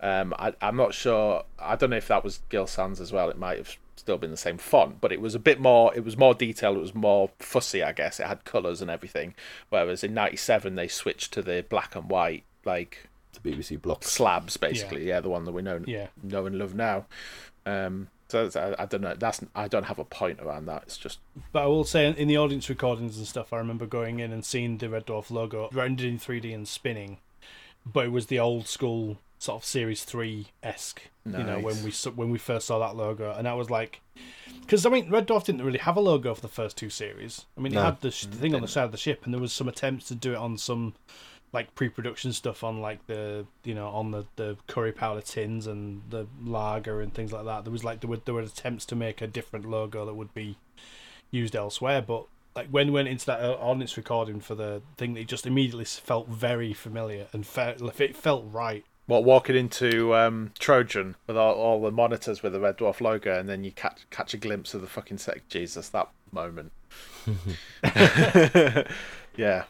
[SPEAKER 4] Um, I, I'm not sure. I don't know if that was Gill Sans as well. It might have still been the same font, but it was a bit more. It was more detailed. It was more fussy, I guess. It had colours and everything. Whereas in '97 they switched to the black and white, like
[SPEAKER 3] the bbc blocks
[SPEAKER 4] slabs, basically. Yeah, the one that we know,
[SPEAKER 5] Yeah.
[SPEAKER 4] know and love now. Um, so it's- I, I don't know. That's I don't have a point around that. It's just
[SPEAKER 5] But I will say, in the audience recordings and stuff, I remember going in and seeing the Red Dwarf logo rendered in 3D and spinning, but it was the old school sort of Series Three esque. You know, when we when we first saw that logo, and I was like, because I mean, Red Dwarf didn't really have a logo for the first two series. I mean, it had the, sh- the thing on the side of the ship, and there was some attempts to do it on some like pre-production stuff on like the you know on the, the curry powder tins and the lager and things like that. There was like there were there were attempts to make a different logo that would be used elsewhere, but like when we went into that uh, audience recording for the thing, it just immediately felt very familiar and felt it felt right.
[SPEAKER 4] What walking into um, Trojan with all, all the monitors with the Red Dwarf logo, and then you catch catch a glimpse of the fucking sec Jesus that moment. yeah,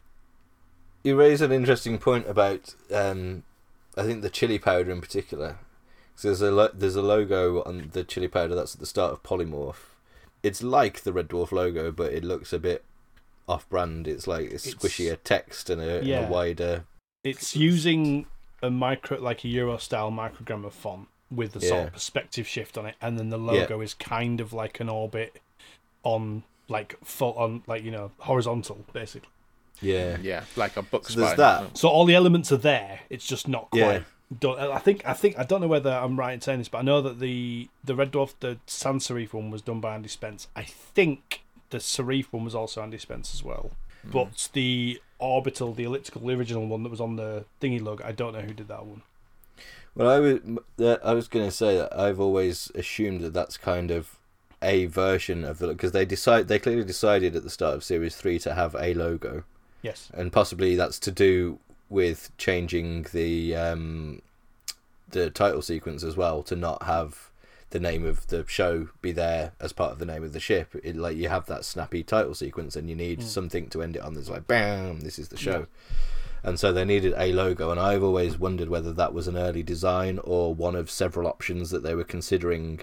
[SPEAKER 3] You raise an interesting point about, um, I think the chili powder in particular. So there's a lo- there's a logo on the chili powder that's at the start of Polymorph. It's like the Red Dwarf logo, but it looks a bit off-brand. It's like it's
[SPEAKER 5] It's-
[SPEAKER 3] squishier text and a, and a wider.
[SPEAKER 5] It's using a micro like a Euro style microgramma font with the sort
[SPEAKER 3] Yeah.
[SPEAKER 5] of perspective shift on it, and then the logo is kind of like an orbit on like full on like you know horizontal basically.
[SPEAKER 3] Yeah,
[SPEAKER 4] yeah, like a book.
[SPEAKER 3] So there's that.
[SPEAKER 5] So all the elements are there. It's just not quite.
[SPEAKER 3] Yeah.
[SPEAKER 5] Done. I think I think I don't know whether I'm right in saying this, but I know that the the Red Dwarf, the Sans Serif one was done by Andy Spence. I think the Serif one was also Andy Spence as well. Hmm. But the orbital, the elliptical, the original one that was on the thingy logo, I don't know who did that one.
[SPEAKER 3] Well, I was I was going to say that I've always assumed that that's kind of a version of the because they decide they clearly decided at the start of series three to have a logo,
[SPEAKER 5] Yes.
[SPEAKER 3] and possibly that's to do with changing the um, the title sequence as well to not have the name of the show be there as part of the name of the ship. It, like you have that snappy title sequence, and you need something to end it on. That's like bam, this is the show. And so they needed a logo, and I've always wondered whether that was an early design or one of several options that they were considering,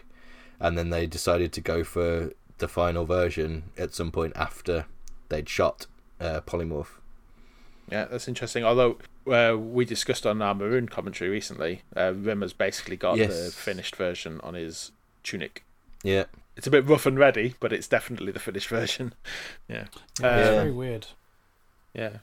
[SPEAKER 3] and then they decided to go for the final version at some point after they'd shot uh, Polymorph.
[SPEAKER 4] Yeah, that's interesting. Although uh, we discussed on our Maroon commentary recently, uh, Rimmer's basically got the finished version on his tunic.
[SPEAKER 3] Yeah,
[SPEAKER 4] It's a bit rough and ready, but it's definitely the finished version. Yeah,
[SPEAKER 5] It's
[SPEAKER 4] Uh,
[SPEAKER 5] very weird.
[SPEAKER 4] yeah.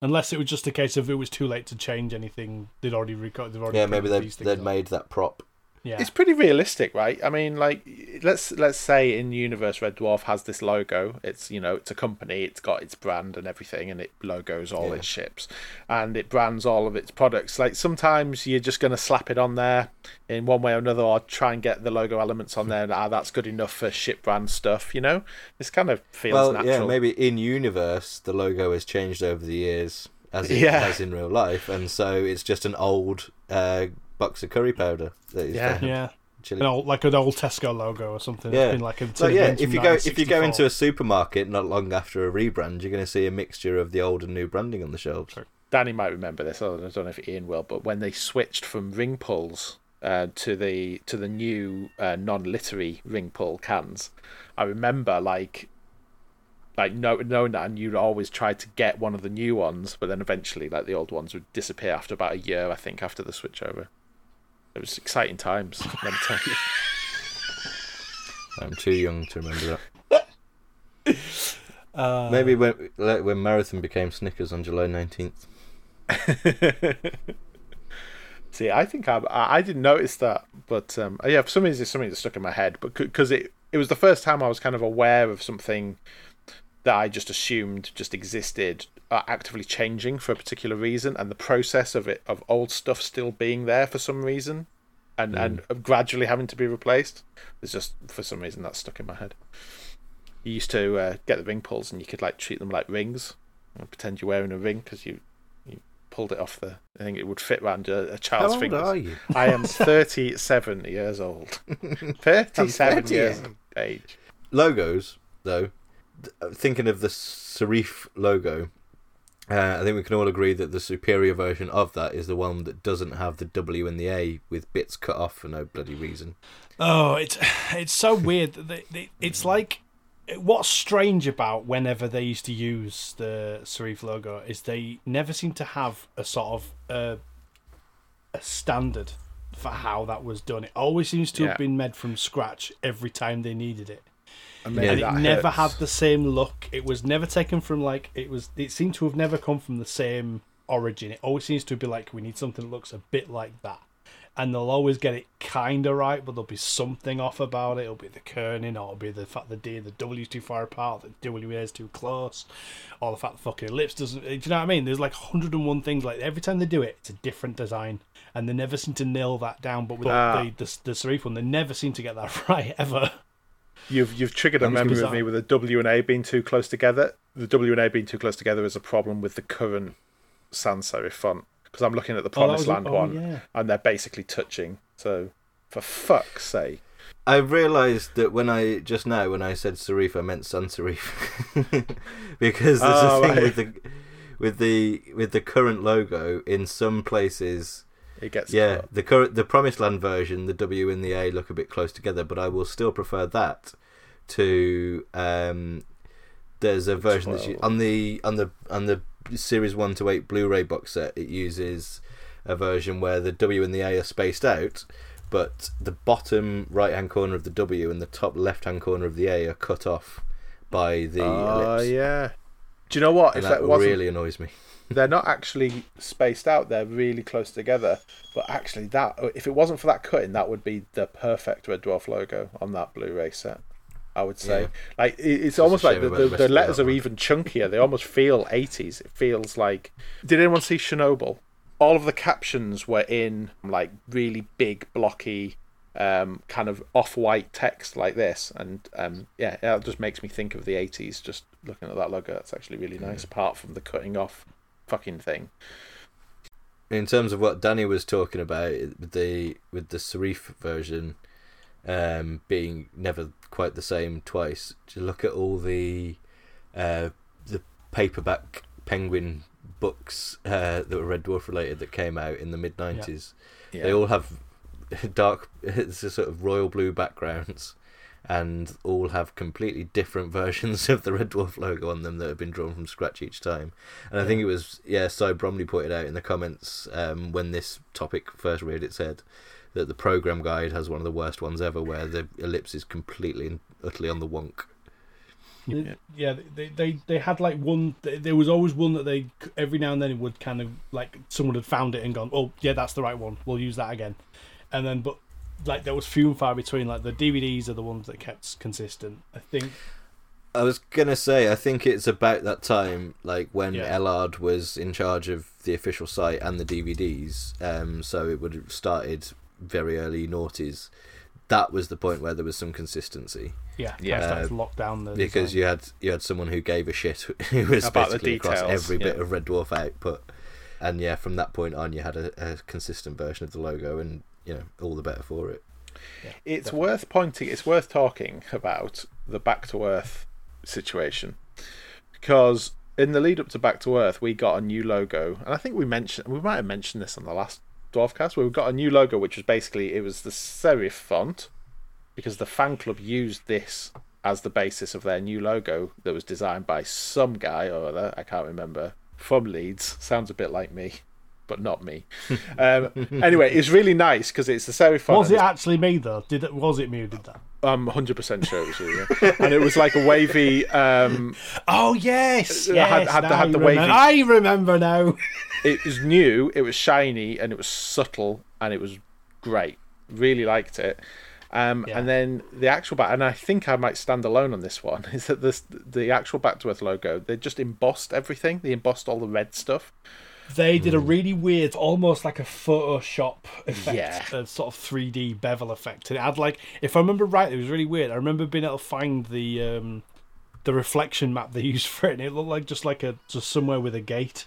[SPEAKER 5] Unless it was just a case of it was too late to change anything. They'd already recorded. They'd already
[SPEAKER 3] yeah. Maybe they'd they'd
[SPEAKER 5] up.
[SPEAKER 3] made that prop.
[SPEAKER 5] Yeah.
[SPEAKER 4] It's pretty realistic, right? I mean, like let's let's say in universe Red Dwarf has this logo. It's you know it's a company. It's got its brand and everything, and it logos all
[SPEAKER 3] Yeah.
[SPEAKER 4] its ships, and it brands all of its products. Like sometimes you're just gonna slap it on there in one way or another, or try and get the logo elements on there. And, ah, that's good enough for ship brand stuff. You know, this kind of feels
[SPEAKER 3] well,
[SPEAKER 4] natural.
[SPEAKER 3] yeah, maybe in universe the logo has changed over the years as it
[SPEAKER 4] Yeah.
[SPEAKER 3] has in real life, and so it's just an old uh, box of curry powder that is
[SPEAKER 4] Yeah.
[SPEAKER 3] there.
[SPEAKER 5] yeah.
[SPEAKER 3] Chili
[SPEAKER 5] An old, like an old Tesco logo or something.
[SPEAKER 3] Yeah.
[SPEAKER 5] Been like
[SPEAKER 3] So yeah, if you go if you go into a supermarket not long after a rebrand, you're going to see a mixture of the old and new branding on the shelves.
[SPEAKER 4] Danny might remember this. I don't know if Ian will, but when they switched from ring pulls uh, to the to the new uh, non-littery ring pull cans, I remember like like know, knowing that, and you'd always try to get one of the new ones, but then eventually, like the old ones would disappear after about a year, I think, after the switchover. It was exciting times. Let me tell you.
[SPEAKER 3] I'm too young to remember that.
[SPEAKER 5] Uh,
[SPEAKER 3] Maybe when when Marathon became Snickers on July 19th.
[SPEAKER 4] See, I think I I didn't notice that, but um, yeah, for some reason it's something that stuck in my head. But because it it was the first time I was kind of aware of something that I just assumed just existed, are actively changing for a particular reason, and the process of it of old stuff still being there for some reason, and and gradually having to be replaced. It's just for some reason that's stuck in my head. You used to uh, get the ring pulls, and you could like treat them like rings, and pretend you're wearing a ring because you you pulled it off the. I think it would fit around a, a
[SPEAKER 3] How
[SPEAKER 4] child's
[SPEAKER 3] old
[SPEAKER 4] fingers.
[SPEAKER 3] are you?
[SPEAKER 4] I am 37 years old. 37
[SPEAKER 3] 30.
[SPEAKER 4] years of age.
[SPEAKER 3] Logos, though, th- thinking of the Serif logo, uh, I think we can all agree that the superior version of that is the one that doesn't have the W and the A with bits cut off for no bloody reason.
[SPEAKER 5] Oh, it's it's so weird. that they, they, it's like what's strange about whenever they used to use the Serif logo is they never seem to have a sort of uh, a standard for how that was done. It always seems to
[SPEAKER 4] Yeah.
[SPEAKER 5] have been made from scratch every time they needed it.
[SPEAKER 4] And
[SPEAKER 5] it
[SPEAKER 4] that
[SPEAKER 5] never
[SPEAKER 4] hurts.
[SPEAKER 5] had the same look. It was never taken from like it was. It seemed to have never come from the same origin. It always seems to be like we need something that looks a bit like that, and they'll always get it kind of right, but there'll be something off about it. It'll be the kerning, or it'll be the fact the D the W's too far apart, the W is too close, or the fact the fucking ellipse doesn't. Do you know what I mean? There's like 101 things. Like every time they do it, it's a different design, and they never seem to nail that down. But with
[SPEAKER 4] Ah.
[SPEAKER 5] the, the the Serif one, they never seem to get that right ever.
[SPEAKER 4] You've you've triggered a
[SPEAKER 5] That was
[SPEAKER 4] memory with me with the W and A being too close together. The W and A being too close together is a problem with the current sans serif font because I'm looking at the
[SPEAKER 5] Oh,
[SPEAKER 4] Promised
[SPEAKER 5] was-
[SPEAKER 4] Land
[SPEAKER 5] oh,
[SPEAKER 4] one
[SPEAKER 5] yeah.
[SPEAKER 4] and they're basically touching. So for fuck's sake,
[SPEAKER 3] I realised that when I just now when I said serif, I meant sans serif because there's
[SPEAKER 4] Oh,
[SPEAKER 3] a thing
[SPEAKER 4] right.
[SPEAKER 3] with the with the with the current logo in some places.
[SPEAKER 4] It gets
[SPEAKER 3] Yeah, the current the Promised Land version, the W and the A look a bit close together, but I will still prefer that to um. There's a version that's on the on the on the series one to eight Blu-ray box set. It uses a version where the W and the A are spaced out, but the bottom right hand corner of the W and the top left hand corner of the A are cut off by the
[SPEAKER 4] Oh
[SPEAKER 3] ellipse.
[SPEAKER 4] yeah. Do you know what?
[SPEAKER 3] And
[SPEAKER 4] if
[SPEAKER 3] that
[SPEAKER 4] that
[SPEAKER 3] really annoys me.
[SPEAKER 4] They're not actually spaced out; they're really close together. But actually, that if it wasn't for that cutting, that would be the perfect Red Dwarf logo on that Blu-ray set. I would say,
[SPEAKER 3] Yeah.
[SPEAKER 4] like it, it's almost like the, the,
[SPEAKER 3] the rest
[SPEAKER 4] the
[SPEAKER 3] of
[SPEAKER 4] letters are
[SPEAKER 3] one.
[SPEAKER 4] even chunkier. They almost feel 80s. It feels like. Did anyone see Chernobyl? All of the captions were in like really big, blocky, um, kind of off-white text like this, and um, yeah, it just makes me think of the 80s. Just looking at that logo, it's actually really nice. Apart from the cutting off fucking thing.
[SPEAKER 3] in terms of what Danny was talking about with the with the serif version um, being never quite the same twice, to look at all the uh, the paperback Penguin books uh, that were Red Dwarf related that came out in the mid nineties.
[SPEAKER 4] Yeah.
[SPEAKER 3] They all have dark, it's a sort of royal blue backgrounds, and all have completely different versions of the Red Dwarf logo on them that have been drawn from scratch each time. And I think it was yeah, Cy Bromley pointed out in the comments um, when this topic first reared its head that the program guide has one of the worst ones ever, where the ellipse is completely and utterly on the wonk.
[SPEAKER 5] Yeah, yeah they, they they had like one. There was always one that they every now and then it would kind of like someone had found it and gone, oh yeah, that's the right one. We'll use that again. And then, but like there was few and far between. Like the DVDs are the ones that kept consistent. I think.
[SPEAKER 3] I was gonna say, I think it's about that time, like when
[SPEAKER 5] Yeah.
[SPEAKER 3] Ellard was in charge of the official site and the DVDs. Um, so it would have started very early noughties. That was the point where there was some consistency
[SPEAKER 5] Yeah,
[SPEAKER 4] Yeah.
[SPEAKER 5] yeah.
[SPEAKER 3] Uh,
[SPEAKER 5] to lock down the
[SPEAKER 3] because
[SPEAKER 5] design.
[SPEAKER 3] you had you had someone who gave a shit who was
[SPEAKER 4] About the
[SPEAKER 3] basically across
[SPEAKER 4] details,
[SPEAKER 3] every bit
[SPEAKER 4] yeah.
[SPEAKER 3] of Red Dwarf output, and yeah, from that point on, you had a, a consistent version of the logo, and you know, all the better for it.
[SPEAKER 4] It's worth pointing. It's worth talking about the Back to Earth situation because in the lead up to Back to Earth, we got a new logo, and I think we mentioned we might have mentioned this on the last Dwarfcast. Where we got a new logo, which was basically it was the serif font because the fan club used this as the basis of their new logo that was designed by some guy or other. I can't remember from Leeds. Sounds a bit like me. But not me. Um, anyway, it's really nice because it's the serif font.
[SPEAKER 5] Was it actually me though? Did it? Was it me who did that?
[SPEAKER 4] I'm 100% sure it was you. Yeah. and it was like a wavy. Um,
[SPEAKER 5] Oh yes, yes.
[SPEAKER 4] had- had the- had
[SPEAKER 5] I
[SPEAKER 4] the
[SPEAKER 5] remember.
[SPEAKER 4] wavy-
[SPEAKER 5] I remember now.
[SPEAKER 4] it was new, it was shiny, and it was subtle, and it was great. Really liked it. Um,
[SPEAKER 5] Yeah.
[SPEAKER 4] And then the actual back, and I think I might stand alone on this one, is that this the actual Back to Earth logo, they just embossed everything. They embossed all the red stuff.
[SPEAKER 5] They did a really weird, almost like a Photoshop effect,
[SPEAKER 4] Yeah.
[SPEAKER 5] a sort of 3D bevel effect. And it had like, if I remember right, it was really weird. I remember being able to find the um, the reflection map they used for it, and it looked like just like a just somewhere with a gate.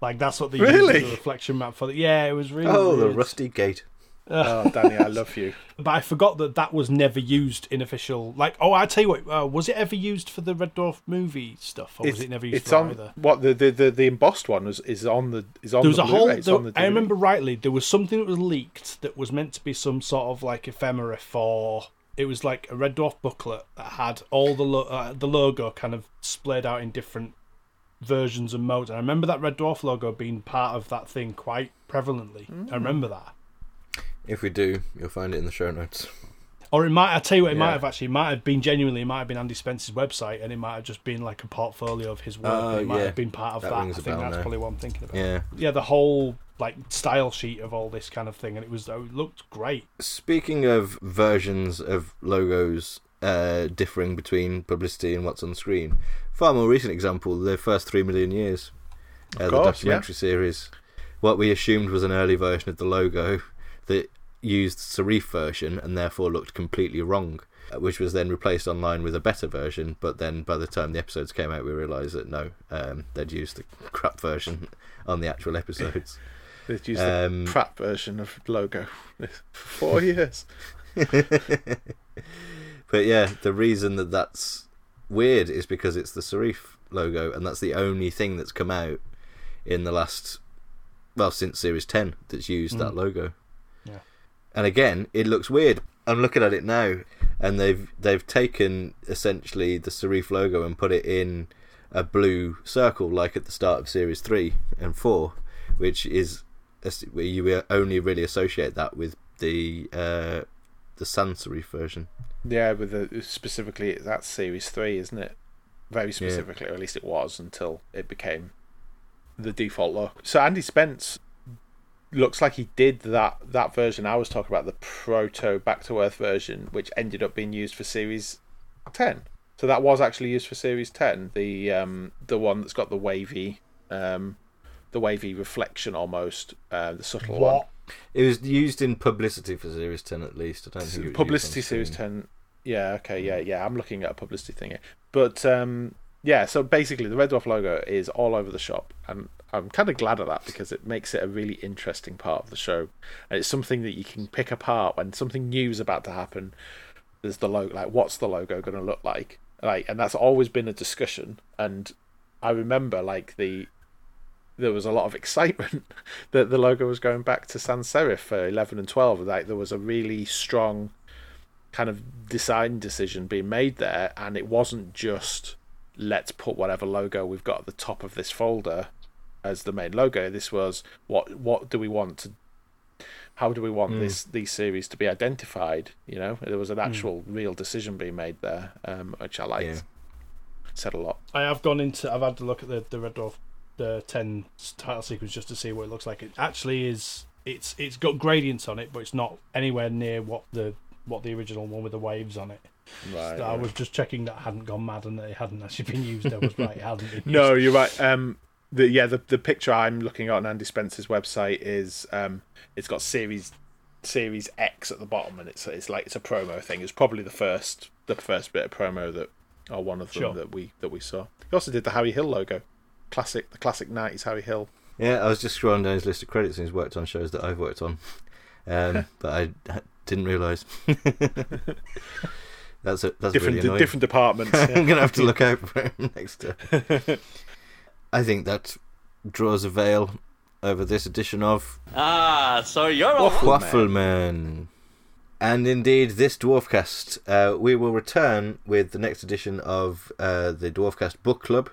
[SPEAKER 5] Like that's what they used
[SPEAKER 4] Really?
[SPEAKER 5] as the reflection map for. The, yeah, it was really.
[SPEAKER 3] Oh, the rusty gate.
[SPEAKER 4] Oh, Danny, I love you.
[SPEAKER 5] But I forgot that that was never used in official. Like, oh, I tell you what, uh, was it ever used for the Red Dwarf movie stuff, or was it never used
[SPEAKER 4] it's
[SPEAKER 5] for
[SPEAKER 4] on
[SPEAKER 5] either?
[SPEAKER 4] what the, the the the embossed one was is on the is on
[SPEAKER 5] There was
[SPEAKER 4] the
[SPEAKER 5] a whole.
[SPEAKER 4] It's
[SPEAKER 5] there-
[SPEAKER 4] on the
[SPEAKER 5] I remember rightly. There was something that was leaked that was meant to be some sort of like ephemera for. It was like a Red Dwarf booklet that had all the lo- uh, the logo kind of splayed out in different versions and modes. And I remember that Red Dwarf logo being part of that thing quite prevalently.
[SPEAKER 4] Mm.
[SPEAKER 5] I remember that.
[SPEAKER 3] If we do, you'll find it in the show notes.
[SPEAKER 5] Or it might. I tell you what, it might have actually. It might have been genuinely. It might have been Andy Spencer's website, and it might have just been like a portfolio of his work.
[SPEAKER 3] Oh,
[SPEAKER 5] it might
[SPEAKER 3] yeah.
[SPEAKER 5] have been part of
[SPEAKER 3] That
[SPEAKER 5] that. I think that's
[SPEAKER 3] now.
[SPEAKER 5] probably what I'm thinking about.
[SPEAKER 3] Yeah,
[SPEAKER 5] yeah, the whole like style sheet of all this kind of thing, and it was it looked great.
[SPEAKER 3] Speaking of versions of logos uh, differing between publicity and what's on screen, far more recent example: the first three million years, uh, the
[SPEAKER 4] course,
[SPEAKER 3] documentary series. What we assumed was an early version of the logo that used serif version and therefore looked completely wrong, uh, which was then replaced online with a better version. But then by the time the episodes came out, we realised that no, um, they'd used the crap version on the actual episodes.
[SPEAKER 4] they'd used
[SPEAKER 3] Um,
[SPEAKER 4] the crap version of logo for four years.
[SPEAKER 3] But yeah, the reason that that's weird is because it's the serif logo, and that's the only thing that's come out in the last, well, since Series 10 that's used that logo.
[SPEAKER 5] Yeah.
[SPEAKER 3] And again, it looks weird. I'm looking at it now, and they've they've taken essentially the serif logo and put it in a blue circle, like at the start of Series 3 and 4, which is where you only really associate that with the uh, the sans serif version.
[SPEAKER 4] Yeah, with the specifically that's series three, isn't it? Very specifically, or at least it was until it became the default look. So Andy Spence looks like he did that that version I was talking about, the proto Back to Earth version, which ended up being used for series ten. So that was actually used for series ten, the um the one that's got the wavy um the wavy reflection almost, uh, the subtle one.
[SPEAKER 3] It was used in publicity for Series 10 at least. I don't think it was
[SPEAKER 4] publicity series 10 yeah okay yeah yeah i'm looking at a publicity thing here but um yeah so basically the red dwarf logo is all over the shop and i'm kind of glad of that because it makes it a really interesting part of the show. And it's something that you can pick apart when something new is about to happen. There's the logo like what's the logo going to look like? Like and that's always been a discussion. And i remember like the there was a lot of excitement that the logo was going back to sans serif for 11 and 12 like there was a really strong kind of design decision being made there. And it wasn't just let's put whatever logo we've got at the top of this folder as the main logo this was what what do we want to how do we want this these series to be identified you know there was an actual real decision being made there um, which i liked
[SPEAKER 3] Yeah.
[SPEAKER 4] said a lot
[SPEAKER 5] I have gone into. I've had to look at the the Red Dwarf the ten title sequence just to see what it looks like. It actually is. It's it's got gradients on it, but it's not anywhere near what the what the original one with the waves on it.
[SPEAKER 4] right,
[SPEAKER 5] So I was just checking that I hadn't gone mad and that it hadn't actually been used. I was right, it hadn't been.
[SPEAKER 4] No,
[SPEAKER 5] used.
[SPEAKER 4] you're right. Um, the yeah, the the picture I'm looking at on Andy Spencer's website is um, it's got series series X at the bottom, and it's it's like it's a promo thing. It's probably the first the first bit of promo that or one of them
[SPEAKER 5] Sure.
[SPEAKER 4] that we that we saw. He also did the Harry Hill logo, classic the classic '90s Harry Hill.
[SPEAKER 3] Yeah, I was just scrolling down his list of credits and he's worked on shows that I've worked on. Um, but I didn't realise. that's a, that's
[SPEAKER 4] Different
[SPEAKER 3] really annoying.
[SPEAKER 4] different departments.
[SPEAKER 3] I'm going to have to look out for him next time. I think that draws a veil over this edition of
[SPEAKER 7] Ah, so you're a
[SPEAKER 3] Waffleman. And indeed, this Dwarfcast, uh, we will return with the next edition of uh, the Dwarfcast Book Club,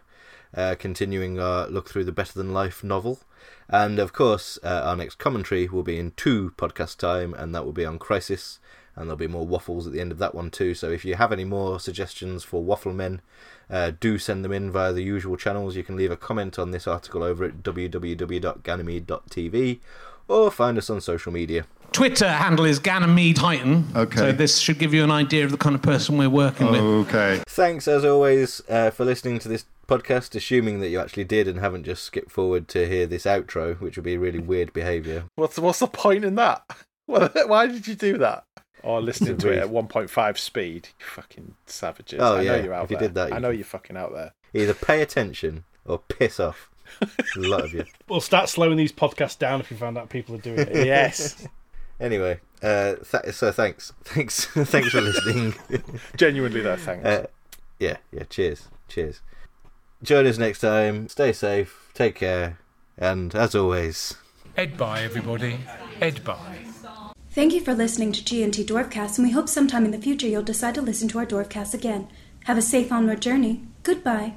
[SPEAKER 3] uh, continuing our look through the Better Than Life novel. And of course, uh, our next commentary will be in two podcast time, and that will be on Crisis. And there'll be more waffles at the end of that one too. So if you have any more suggestions for Wafflemen, uh, do send them in via the usual channels. You can leave a comment on this article over at www.ganymede.tv or find us on social media.
[SPEAKER 8] Twitter handle is Ganymede Titan.
[SPEAKER 9] Okay.
[SPEAKER 8] So this should give you an idea of the kind of person we're working with.
[SPEAKER 9] Okay.
[SPEAKER 3] Thanks, as always, uh, for listening to this podcast, assuming that you actually did and haven't just skipped forward to hear this outro, which would be really weird behaviour.
[SPEAKER 4] What's what's the point in that? Why did you do that? Or listening to it at 1.5 speed, you fucking savages.
[SPEAKER 3] Oh,
[SPEAKER 4] I know
[SPEAKER 3] yeah,
[SPEAKER 4] you're out
[SPEAKER 3] if you did that,
[SPEAKER 4] I know
[SPEAKER 3] can-
[SPEAKER 4] you're fucking out there.
[SPEAKER 3] Either pay attention or piss off. a lot of you.
[SPEAKER 5] We'll start slowing these podcasts down if you find out people are doing it.
[SPEAKER 4] Yes.
[SPEAKER 3] Anyway, uh, th- so thanks. Thanks thanks for listening.
[SPEAKER 4] Genuinely though, thanks.
[SPEAKER 3] Uh, yeah, yeah, cheers. Cheers. Join us next time. Stay safe, take care, and as always,
[SPEAKER 10] Ed bye, everybody. Ed bye.
[SPEAKER 11] Thank you for listening to G&T Dwarfcast, and we hope sometime in the future you'll decide to listen to our Dwarfcast again. Have a safe onward journey. Goodbye.